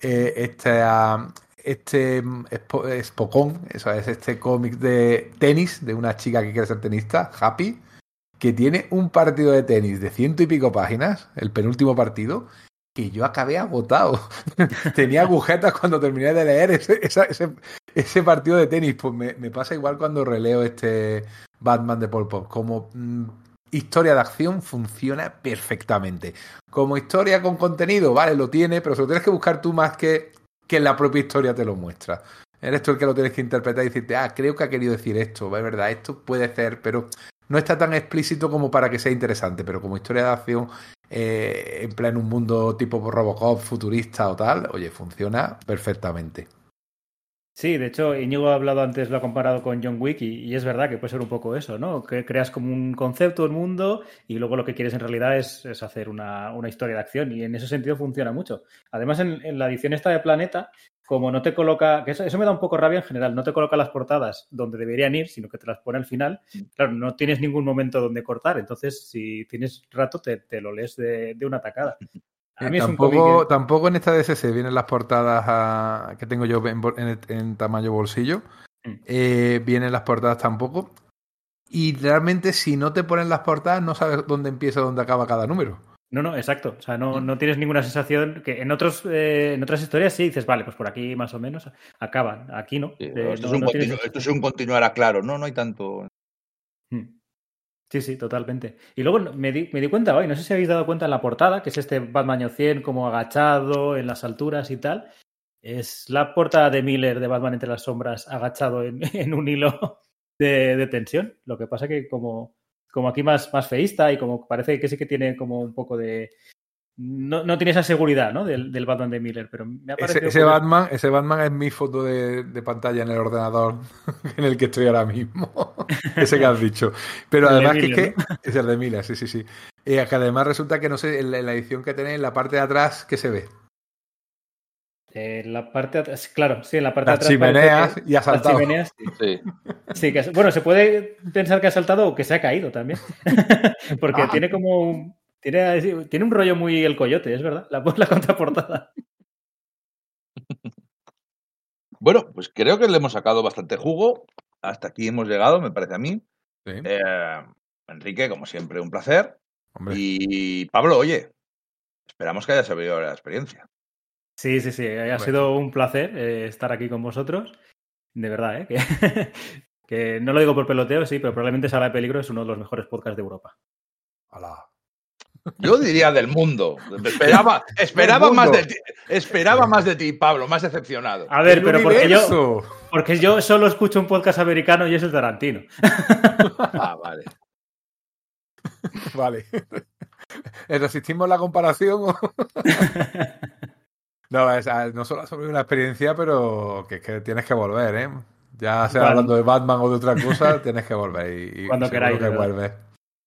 eh, este, este Spokon, eso es este cómic de tenis de una chica que quiere ser tenista, Happy, que tiene un partido de tenis de ciento y pico páginas, el penúltimo partido, que yo acabé agotado. *laughs* Tenía agujetas cuando terminé de leer ese, ese, partido de tenis. Pues me, pasa igual cuando releo este Batman de Paul Pop. Como mmm, historia de acción funciona perfectamente. Como historia con contenido, vale, lo tiene, pero se lo tienes que buscar tú más que que la propia historia te lo muestra. Eres tú el que lo tienes que interpretar y decirte, ah, creo que ha querido decir esto, es verdad, esto puede ser, pero no está tan explícito como para que sea interesante, pero como historia de acción, eh, en plan un mundo tipo Robocop, futurista o tal, oye, funciona perfectamente. Sí, de hecho, Íñigo ha hablado antes, lo ha comparado con John Wick y, es verdad que puede ser un poco eso, ¿no? Que creas como un concepto, un mundo y luego lo que quieres en realidad es, hacer una, una, historia de acción y en ese sentido funciona mucho. Además, en, en, la edición esta de Planeta, como no te coloca, que eso, eso, me da un poco rabia en general, no te coloca las portadas donde deberían ir, sino que te las pone al final, claro, no tienes ningún momento donde cortar, entonces si tienes rato te, te lo lees de, de una tacada. A mí tampoco, que... tampoco en esta DSC vienen las portadas a, que tengo yo en, en, en tamaño bolsillo. Mm. Eh, vienen las portadas tampoco. Y realmente, si no te ponen las portadas, no sabes dónde empieza dónde acaba cada número. No, no, exacto. O sea, no, no tienes ninguna sensación que en otros eh, en otras historias sí dices, vale, pues por aquí más o menos acaban. Aquí no. Sí, eh, esto, no, es no tienes... esto, es un continuar a claro, no, no hay tanto. Hmm. Sí, sí, totalmente. Y luego me di, me di, cuenta hoy, no sé si habéis dado cuenta en la portada, que es este Batman 100 como agachado en las alturas y tal. Es la portada de Miller de Batman entre las sombras agachado en, *laughs* en un hilo de, de, tensión. Lo que pasa que como, como aquí más, más feísta y como parece que sí que tiene como un poco de, no, no, tiene esa seguridad ¿no? del, del, Batman de Miller, pero me ha parecido. Ese, ese Batman, ese Batman es mi foto de, de, pantalla en el ordenador *laughs* en el que estoy ahora mismo. *laughs* ese que has dicho. Pero el además Miller, que, es que ¿no? es el de Miller, sí, sí, sí. Eh, que además resulta que no sé, en la, en la, edición que tenéis, en la parte de atrás, ¿qué se ve? En eh, la parte de atrás, claro, sí, en la parte las de atrás. Chimeneas que, y ha saltado. Chimeneas, sí. sí que, bueno, se puede pensar que ha saltado o que se ha caído también. *laughs* Porque ah. tiene como un, tiene, tiene un rollo muy el coyote, es verdad, la, la contraportada. Bueno, pues creo que le hemos sacado bastante jugo. Hasta aquí hemos llegado, me parece a mí. Sí. Eh, Enrique, como siempre, un placer. Hombre. Y Pablo, oye, esperamos que haya sabido la experiencia. Sí, sí, sí, ha bueno. sido un placer eh, estar aquí con vosotros. De verdad, ¿eh? Que, *laughs* que, no lo digo por peloteo, sí, pero probablemente Sala de Peligro es uno de los mejores podcasts de Europa. Hola. Yo diría del mundo. Esperaba, *laughs* esperaba, más, de ti, esperaba más de ti, Pablo, más decepcionado. A ver, ¡El pero porque yo, porque yo solo escucho un podcast americano y es el Tarantino. *laughs* Ah, vale. Vale. ¿Resistimos la comparación? No, es, ah, no solo sobre una experiencia, pero que es que tienes que volver, ¿eh? Ya sea Cuando- hablando de Batman o de otra cosa, *laughs* tienes que volver. Y, y Cuando queráis, que.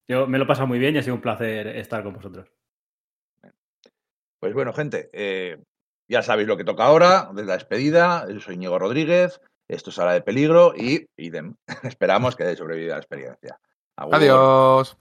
Yo me lo he pasado muy bien y ha sido un placer estar con vosotros. Pues bueno, gente, eh, ya sabéis lo que toca ahora, de la despedida. Yo soy Íñigo Rodríguez, esto es Sala de Peligro y idem. *laughs* Esperamos que hayáis sobrevivido a la experiencia. Agur. Adiós.